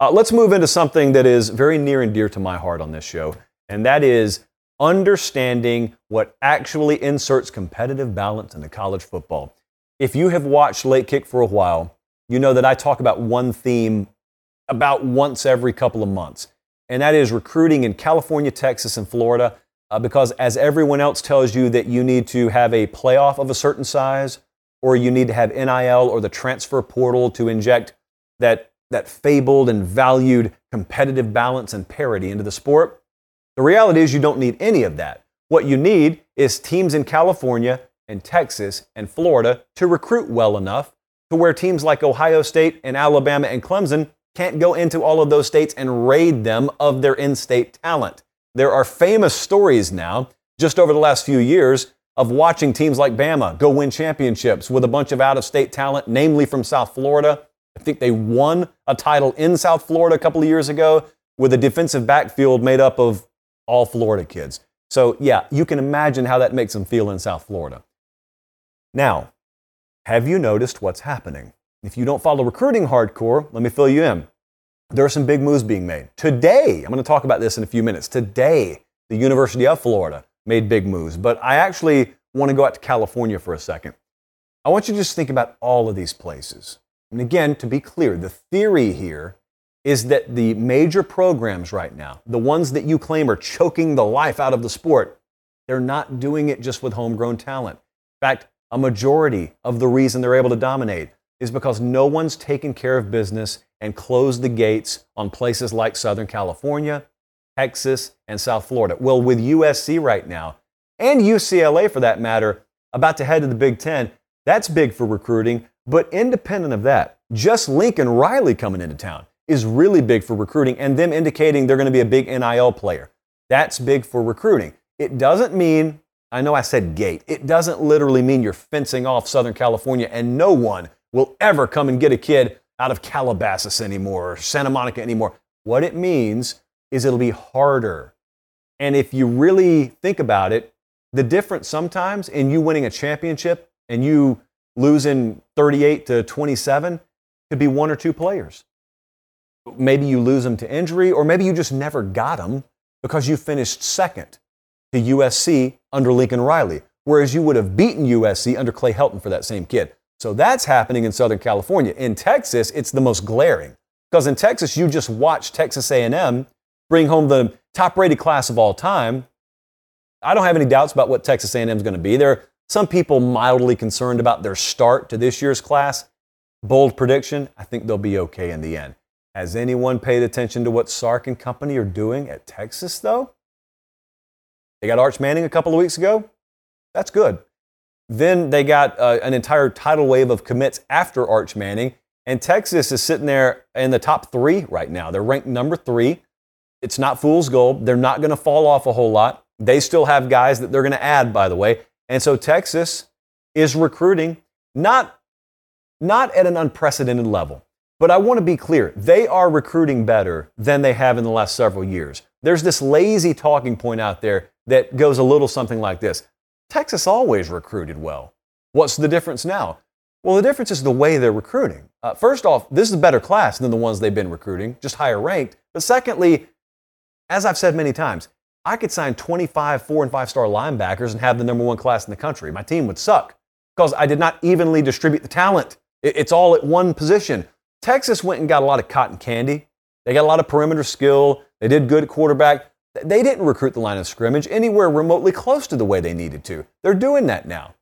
Uh, let's move into something that is very near and dear to my heart on this show, and that is understanding what actually inserts competitive balance into college football. If you have watched Late Kick for a while, you know that I talk about one theme about once every couple of months, and that is recruiting in California, Texas, and Florida. Uh, because as everyone else tells you that you need to have a playoff of a certain size, or you need to have NIL or the transfer portal to inject that that fabled and valued competitive balance and parity into the sport. The reality is, you don't need any of that. What you need is teams in California and Texas and Florida to recruit well enough to where teams like Ohio State and Alabama and Clemson can't go into all of those states and raid them of their in state talent. There are famous stories now, just over the last few years, of watching teams like Bama go win championships with a bunch of out of state talent, namely from South Florida I think they won a title in South Florida a couple of years ago with a defensive backfield made up of all Florida kids. So, yeah, you can imagine how that makes them feel in South Florida. Now, have you noticed what's happening? If you don't follow recruiting hardcore, let me fill you in. There are some big moves being made. Today, I'm going to talk about this in a few minutes. Today, the University of Florida made big moves, but I actually want to go out to California for a second. I want you to just think about all of these places. And again, to be clear, the theory here is that the major programs right now, the ones that you claim are choking the life out of the sport, they're not doing it just with homegrown talent. In fact, a majority of the reason they're able to dominate is because no one's taken care of business and closed the gates on places like Southern California, Texas, and South Florida. Well, with USC right now, and UCLA for that matter, about to head to the Big Ten, that's big for recruiting. But independent of that, just Lincoln Riley coming into town is really big for recruiting and them indicating they're going to be a big NIL player. That's big for recruiting. It doesn't mean, I know I said gate, it doesn't literally mean you're fencing off Southern California and no one will ever come and get a kid out of Calabasas anymore or Santa Monica anymore. What it means is it'll be harder. And if you really think about it, the difference sometimes in you winning a championship and you losing 38 to 27 could be one or two players. Maybe you lose them to injury, or maybe you just never got them because you finished second to USC under Lincoln Riley, whereas you would have beaten USC under Clay Helton for that same kid. So that's happening in Southern California. In Texas, it's the most glaring because in Texas, you just watch Texas A&M bring home the top-rated class of all time. I don't have any doubts about what Texas A&M is going to be. They're some people mildly concerned about their start to this year's class. Bold prediction, I think they'll be okay in the end. Has anyone paid attention to what Sark and company are doing at Texas, though? They got Arch Manning a couple of weeks ago. That's good. Then they got uh, an entire tidal wave of commits after Arch Manning, and Texas is sitting there in the top three right now. They're ranked number three. It's not fool's gold. They're not going to fall off a whole lot. They still have guys that they're going to add, by the way. And so Texas is recruiting not, not at an unprecedented level. But I want to be clear, they are recruiting better than they have in the last several years. There's this lazy talking point out there that goes a little something like this Texas always recruited well. What's the difference now? Well, the difference is the way they're recruiting. Uh, first off, this is a better class than the ones they've been recruiting, just higher ranked. But secondly, as I've said many times, I could sign 25 four and five star linebackers and have the number one class in the country. My team would suck because I did not evenly distribute the talent. It's all at one position. Texas went and got a lot of cotton candy. They got a lot of perimeter skill. They did good at quarterback. They didn't recruit the line of scrimmage anywhere remotely close to the way they needed to. They're doing that now.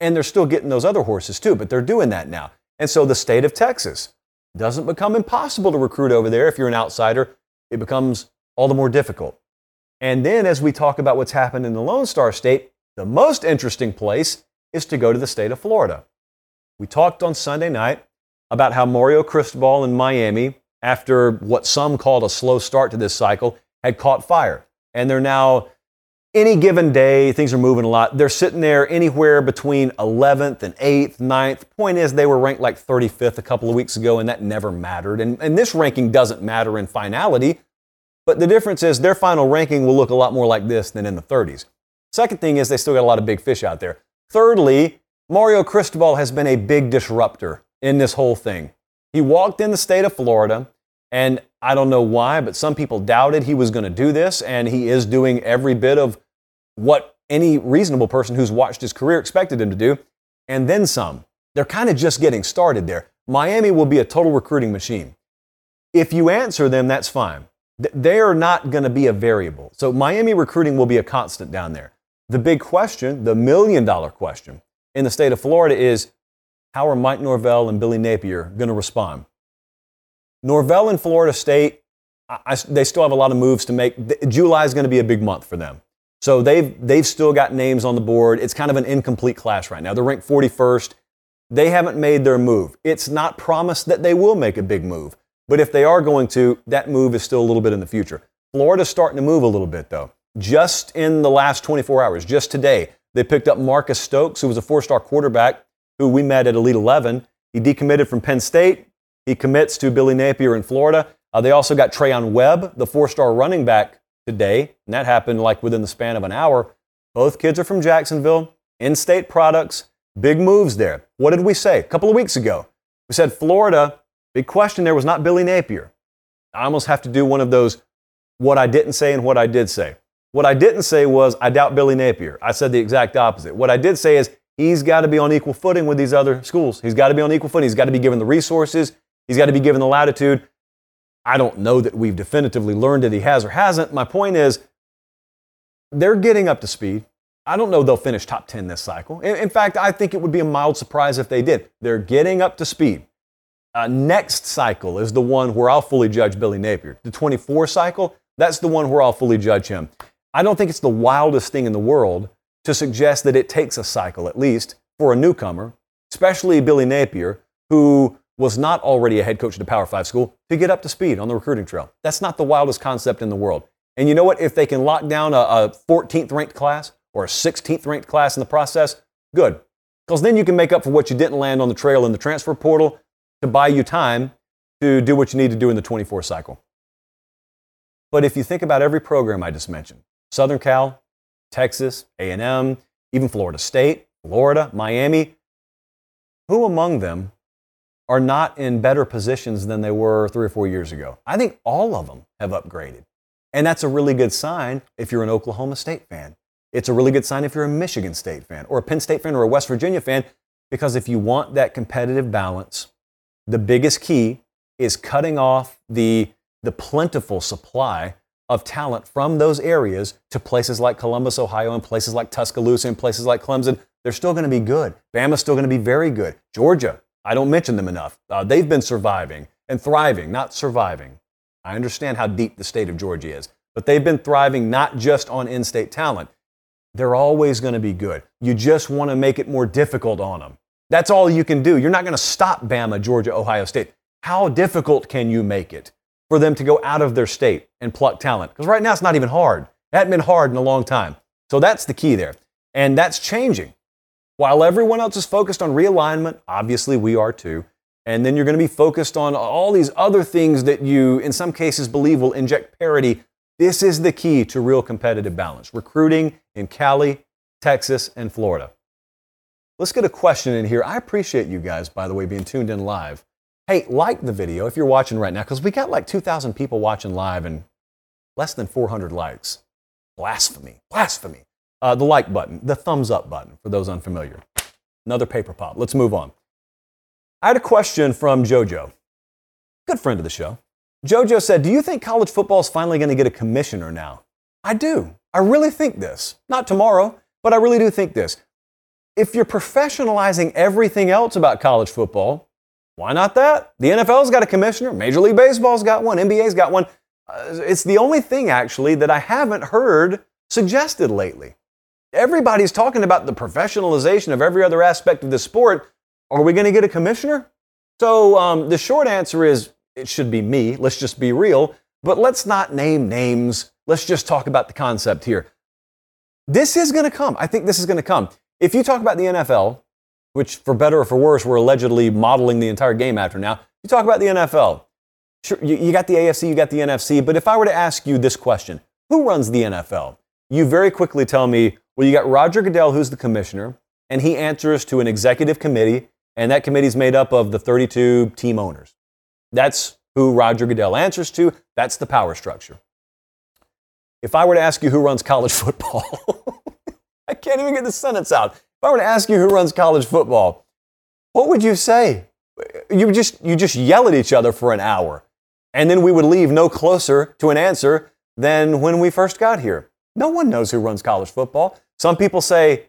And they're still getting those other horses too, but they're doing that now. And so the state of Texas doesn't become impossible to recruit over there if you're an outsider. It becomes all the more difficult. And then, as we talk about what's happened in the Lone Star State, the most interesting place is to go to the state of Florida. We talked on Sunday night about how Mario Cristobal in Miami, after what some called a slow start to this cycle, had caught fire. And they're now, any given day, things are moving a lot. They're sitting there anywhere between 11th and 8th, 9th. Point is, they were ranked like 35th a couple of weeks ago, and that never mattered. And, and this ranking doesn't matter in finality But the difference is their final ranking will look a lot more like this than in the 30s. Second thing is they still got a lot of big fish out there. Thirdly, Mario Cristobal has been a big disruptor in this whole thing. He walked in the state of Florida, and I don't know why, but some people doubted he was going to do this, and he is doing every bit of what any reasonable person who's watched his career expected him to do, and then some. They're kind of just getting started there. Miami will be a total recruiting machine. If you answer them, that's fine. They are not going to be a variable. So Miami recruiting will be a constant down there. The big question, the million dollar question in the state of Florida is how are Mike Norvell and Billy Napier going to respond? Norvell and Florida State, I, they still have a lot of moves to make. July is going to be a big month for them. So they've, they've still got names on the board. It's kind of an incomplete class right now. They're ranked 41st. They haven't made their move. It's not promised that they will make a big move. But if they are going to, that move is still a little bit in the future. Florida's starting to move a little bit, though. Just in the last 24 hours, just today, they picked up Marcus Stokes, who was a four star quarterback who we met at Elite 11. He decommitted from Penn State. He commits to Billy Napier in Florida. Uh, they also got Treyaun Webb, the four star running back, today, and that happened like within the span of an hour. Both kids are from Jacksonville, in state products, big moves there. What did we say a couple of weeks ago? We said Florida, big question there was not Billy Napier. I almost have to do one of those what I didn't say and what I did say. What I didn't say was, I doubt Billy Napier. I said the exact opposite. What I did say is, he's got to be on equal footing with these other schools. He's got to be on equal footing. He's got to be given the resources. He's got to be given the latitude. I don't know that we've definitively learned that he has or hasn't. My point is, they're getting up to speed. I don't know they'll finish top 10 this cycle. In, fact, I think it would be a mild surprise if they did. They're getting up to speed. Uh, next cycle is the one where I'll fully judge Billy Napier. The 24 cycle, that's the one where I'll fully judge him. I don't think it's the wildest thing in the world to suggest that it takes a cycle, at least, for a newcomer, especially Billy Napier, who was not already a head coach at a Power Five school, to get up to speed on the recruiting trail. That's not the wildest concept in the world. And you know what? If they can lock down a, a 14th ranked class or a 16th ranked class in the process, good. Because then you can make up for what you didn't land on the trail in the transfer portal to buy you time to do what you need to do in the 24 cycle. But if you think about every program I just mentioned, Southern Cal, Texas, A&M, even Florida State, Florida, Miami, who among them are not in better positions than they were three or four years ago? I think all of them have upgraded. And that's a really good sign if you're an Oklahoma State fan. It's a really good sign if you're a Michigan State fan or a Penn State fan or a West Virginia fan, because if you want that competitive balance, the biggest key is cutting off the, the plentiful supply of talent from those areas to places like Columbus, Ohio, and places like Tuscaloosa and places like Clemson, they're still going to be good. Bama's still going to be very good. Georgia, I don't mention them enough. Uh, they've been surviving and thriving, not surviving. I understand how deep the state of Georgia is, but they've been thriving not just on in state talent. They're always going to be good. You just want to make it more difficult on them. That's all you can do. You're not going to stop Bama, Georgia, Ohio State. How difficult can you make it? for them to go out of their state and pluck talent. Because right now it's not even hard. It hadn't been hard in a long time. So that's the key there. And that's changing. While everyone else is focused on realignment, obviously we are too. And then you're going to be focused on all these other things that you, in some cases, believe will inject parity. This is the key to real competitive balance recruiting in Cali, Texas, and Florida. Let's get a question in here. I appreciate you guys, by the way, being tuned in live. Hey, like the video if you're watching right now, because we got like 2,000 people watching live and less than 400 likes. Blasphemy, blasphemy. Uh, the like button, the thumbs up button for those unfamiliar. Another paper pop. Let's move on. I had a question from JoJo, good friend of the show. JoJo said, Do you think college football is finally going to get a commissioner now? I do. I really think this. Not tomorrow, but I really do think this. If you're professionalizing everything else about college football, why not that? The NFL's got a commissioner, Major League Baseball's got one, NBA's got one. Uh, it's the only thing, actually, that I haven't heard suggested lately. Everybody's talking about the professionalization of every other aspect of the sport. Are we going to get a commissioner? So um, the short answer is it should be me. Let's just be real. But let's not name names. Let's just talk about the concept here. This is going to come. I think this is going to come. If you talk about the NFL, which for better or for worse, we're allegedly modeling the entire game after now. You talk about the NFL. Sure, you, you got the AFC, you got the NFC, but if I were to ask you this question, who runs the NFL? You very quickly tell me, well, you got Roger Goodell, who's the commissioner, and he answers to an executive committee, and that committee is made up of the 32 team owners. That's who Roger Goodell answers to. That's the power structure. If I were to ask you who runs college football, I can't even get the sentence out. If I were to ask you who runs college football, what would you say? You just you just yell at each other for an hour, and then we would leave no closer to an answer than when we first got here. No one knows who runs college football. Some people say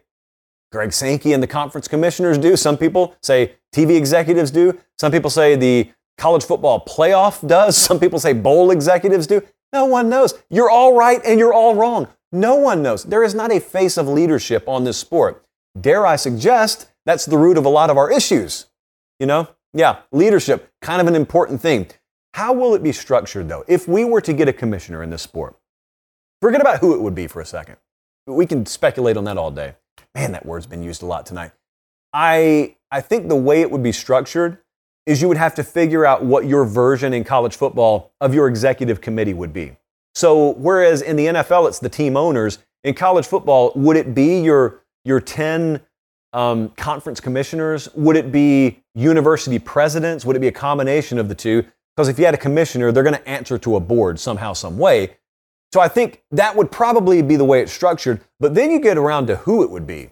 Greg Sankey and the conference commissioners do. Some people say TV executives do. Some people say the college football playoff does. Some people say bowl executives do. No one knows. You're all right and you're all wrong. No one knows. There is not a face of leadership on this sport. Dare I suggest that's the root of a lot of our issues. You know? Yeah, leadership, kind of an important thing. How will it be structured though? If we were to get a commissioner in this sport, forget about who it would be for a second. We can speculate on that all day. Man, that word's been used a lot tonight. I, I think the way it would be structured is you would have to figure out what your version in college football of your executive committee would be. So, whereas in the NFL it's the team owners, in college football, would it be your, your 10 um, conference commissioners? Would it be university presidents? Would it be a combination of the two? Because if you had a commissioner, they're going to answer to a board somehow, some way. So I think that would probably be the way it's structured. But then you get around to who it would be.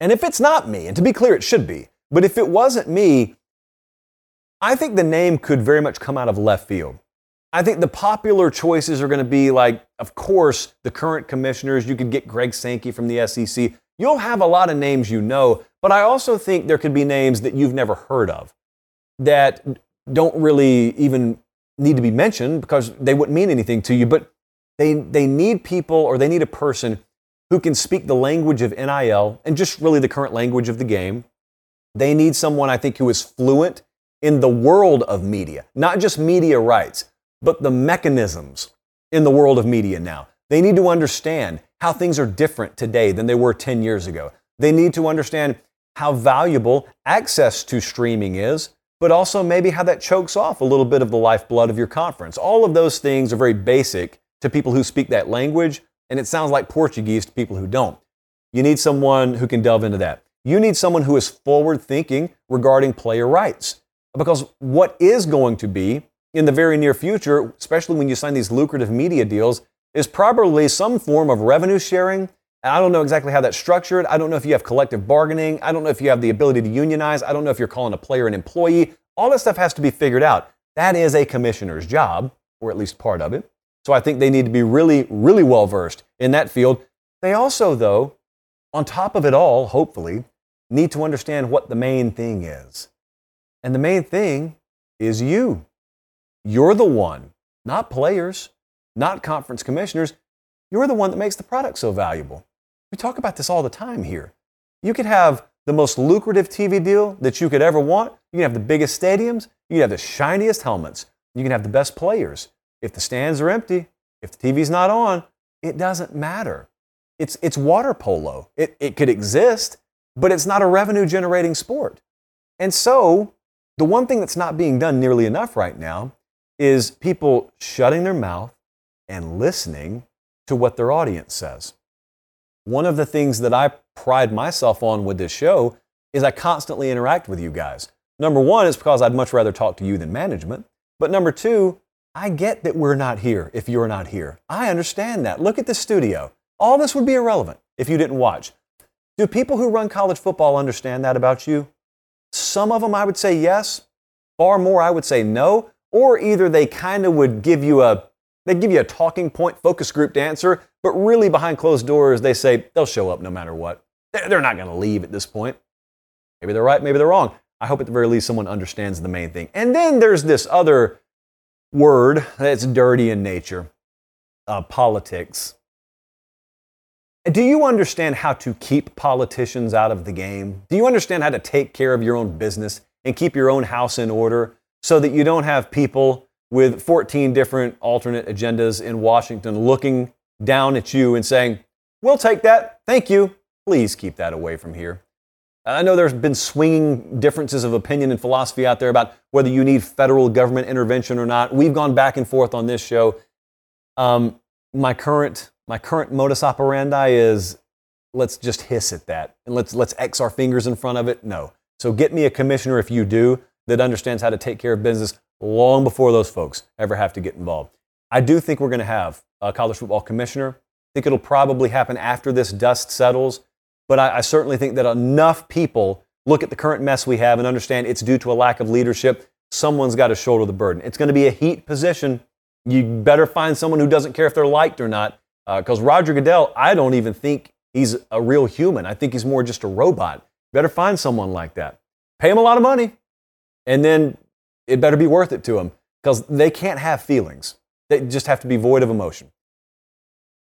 And if it's not me, and to be clear, it should be, but if it wasn't me, I think the name could very much come out of left field. I think the popular choices are going to be like, of course, the current commissioners. You could get Greg Sankey from the SEC. You'll have a lot of names you know, but I also think there could be names that you've never heard of that don't really even need to be mentioned because they wouldn't mean anything to you. But they, they need people or they need a person who can speak the language of NIL and just really the current language of the game. They need someone, I think, who is fluent in the world of media, not just media rights, but the mechanisms in the world of media now. They need to understand how things are different today than they were 10 years ago. They need to understand how valuable access to streaming is, but also maybe how that chokes off a little bit of the lifeblood of your conference. All of those things are very basic to people who speak that language, and it sounds like Portuguese to people who don't. You need someone who can delve into that. You need someone who is forward thinking regarding player rights. Because what is going to be in the very near future, especially when you sign these lucrative media deals, is probably some form of revenue sharing. I don't know exactly how that's structured. I don't know if you have collective bargaining. I don't know if you have the ability to unionize. I don't know if you're calling a player an employee. All that stuff has to be figured out. That is a commissioner's job, or at least part of it. So I think they need to be really, really well versed in that field. They also, though, on top of it all, hopefully, need to understand what the main thing is. And the main thing is you. You're the one, not players, not conference commissioners. You're the one that makes the product so valuable. We talk about this all the time here. You could have the most lucrative TV deal that you could ever want. You can have the biggest stadiums. You can have the shiniest helmets. You can have the best players. If the stands are empty, if the TV's not on, it doesn't matter. It's, it's water polo. It, it could exist, but it's not a revenue generating sport. And so, the one thing that's not being done nearly enough right now is people shutting their mouth and listening to what their audience says. One of the things that I pride myself on with this show is I constantly interact with you guys. Number one is because I'd much rather talk to you than management. But number two, I get that we're not here if you're not here. I understand that. Look at the studio. All this would be irrelevant if you didn't watch. Do people who run college football understand that about you? Some of them I would say yes. Far more I would say no. Or either they kind of would give you a they give you a talking point, focus group to answer, but really behind closed doors they say they'll show up no matter what. They're not going to leave at this point. Maybe they're right, maybe they're wrong. I hope at the very least someone understands the main thing. And then there's this other word that's dirty in nature uh, politics. Do you understand how to keep politicians out of the game? Do you understand how to take care of your own business and keep your own house in order so that you don't have people with 14 different alternate agendas in Washington looking down at you and saying, We'll take that. Thank you. Please keep that away from here. I know there's been swinging differences of opinion and philosophy out there about whether you need federal government intervention or not. We've gone back and forth on this show. Um, my current my current modus operandi is let's just hiss at that and let's let's X our fingers in front of it. No. So get me a commissioner if you do that understands how to take care of business long before those folks ever have to get involved. I do think we're going to have a college football commissioner. I think it'll probably happen after this dust settles. But I, I certainly think that enough people look at the current mess we have and understand it's due to a lack of leadership. Someone's got to shoulder the burden. It's going to be a heat position. You better find someone who doesn't care if they're liked or not. Because uh, Roger Goodell, I don't even think he's a real human. I think he's more just a robot. Better find someone like that. Pay him a lot of money, and then it better be worth it to him because they can't have feelings. They just have to be void of emotion.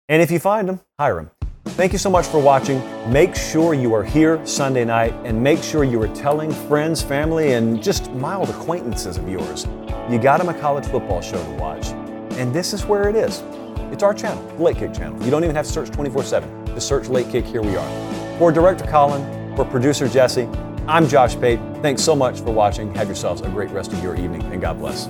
And if you find them, hire them. Thank you so much for watching. Make sure you are here Sunday night and make sure you are telling friends, family, and just mild acquaintances of yours. You got them a college football show to watch. And this is where it is. It's our channel, the Late Kick channel. You don't even have to search 24 7. Just search Late Kick, here we are. For Director Colin, for producer Jesse, I'm Josh Pate. Thanks so much for watching. Have yourselves a great rest of your evening, and God bless.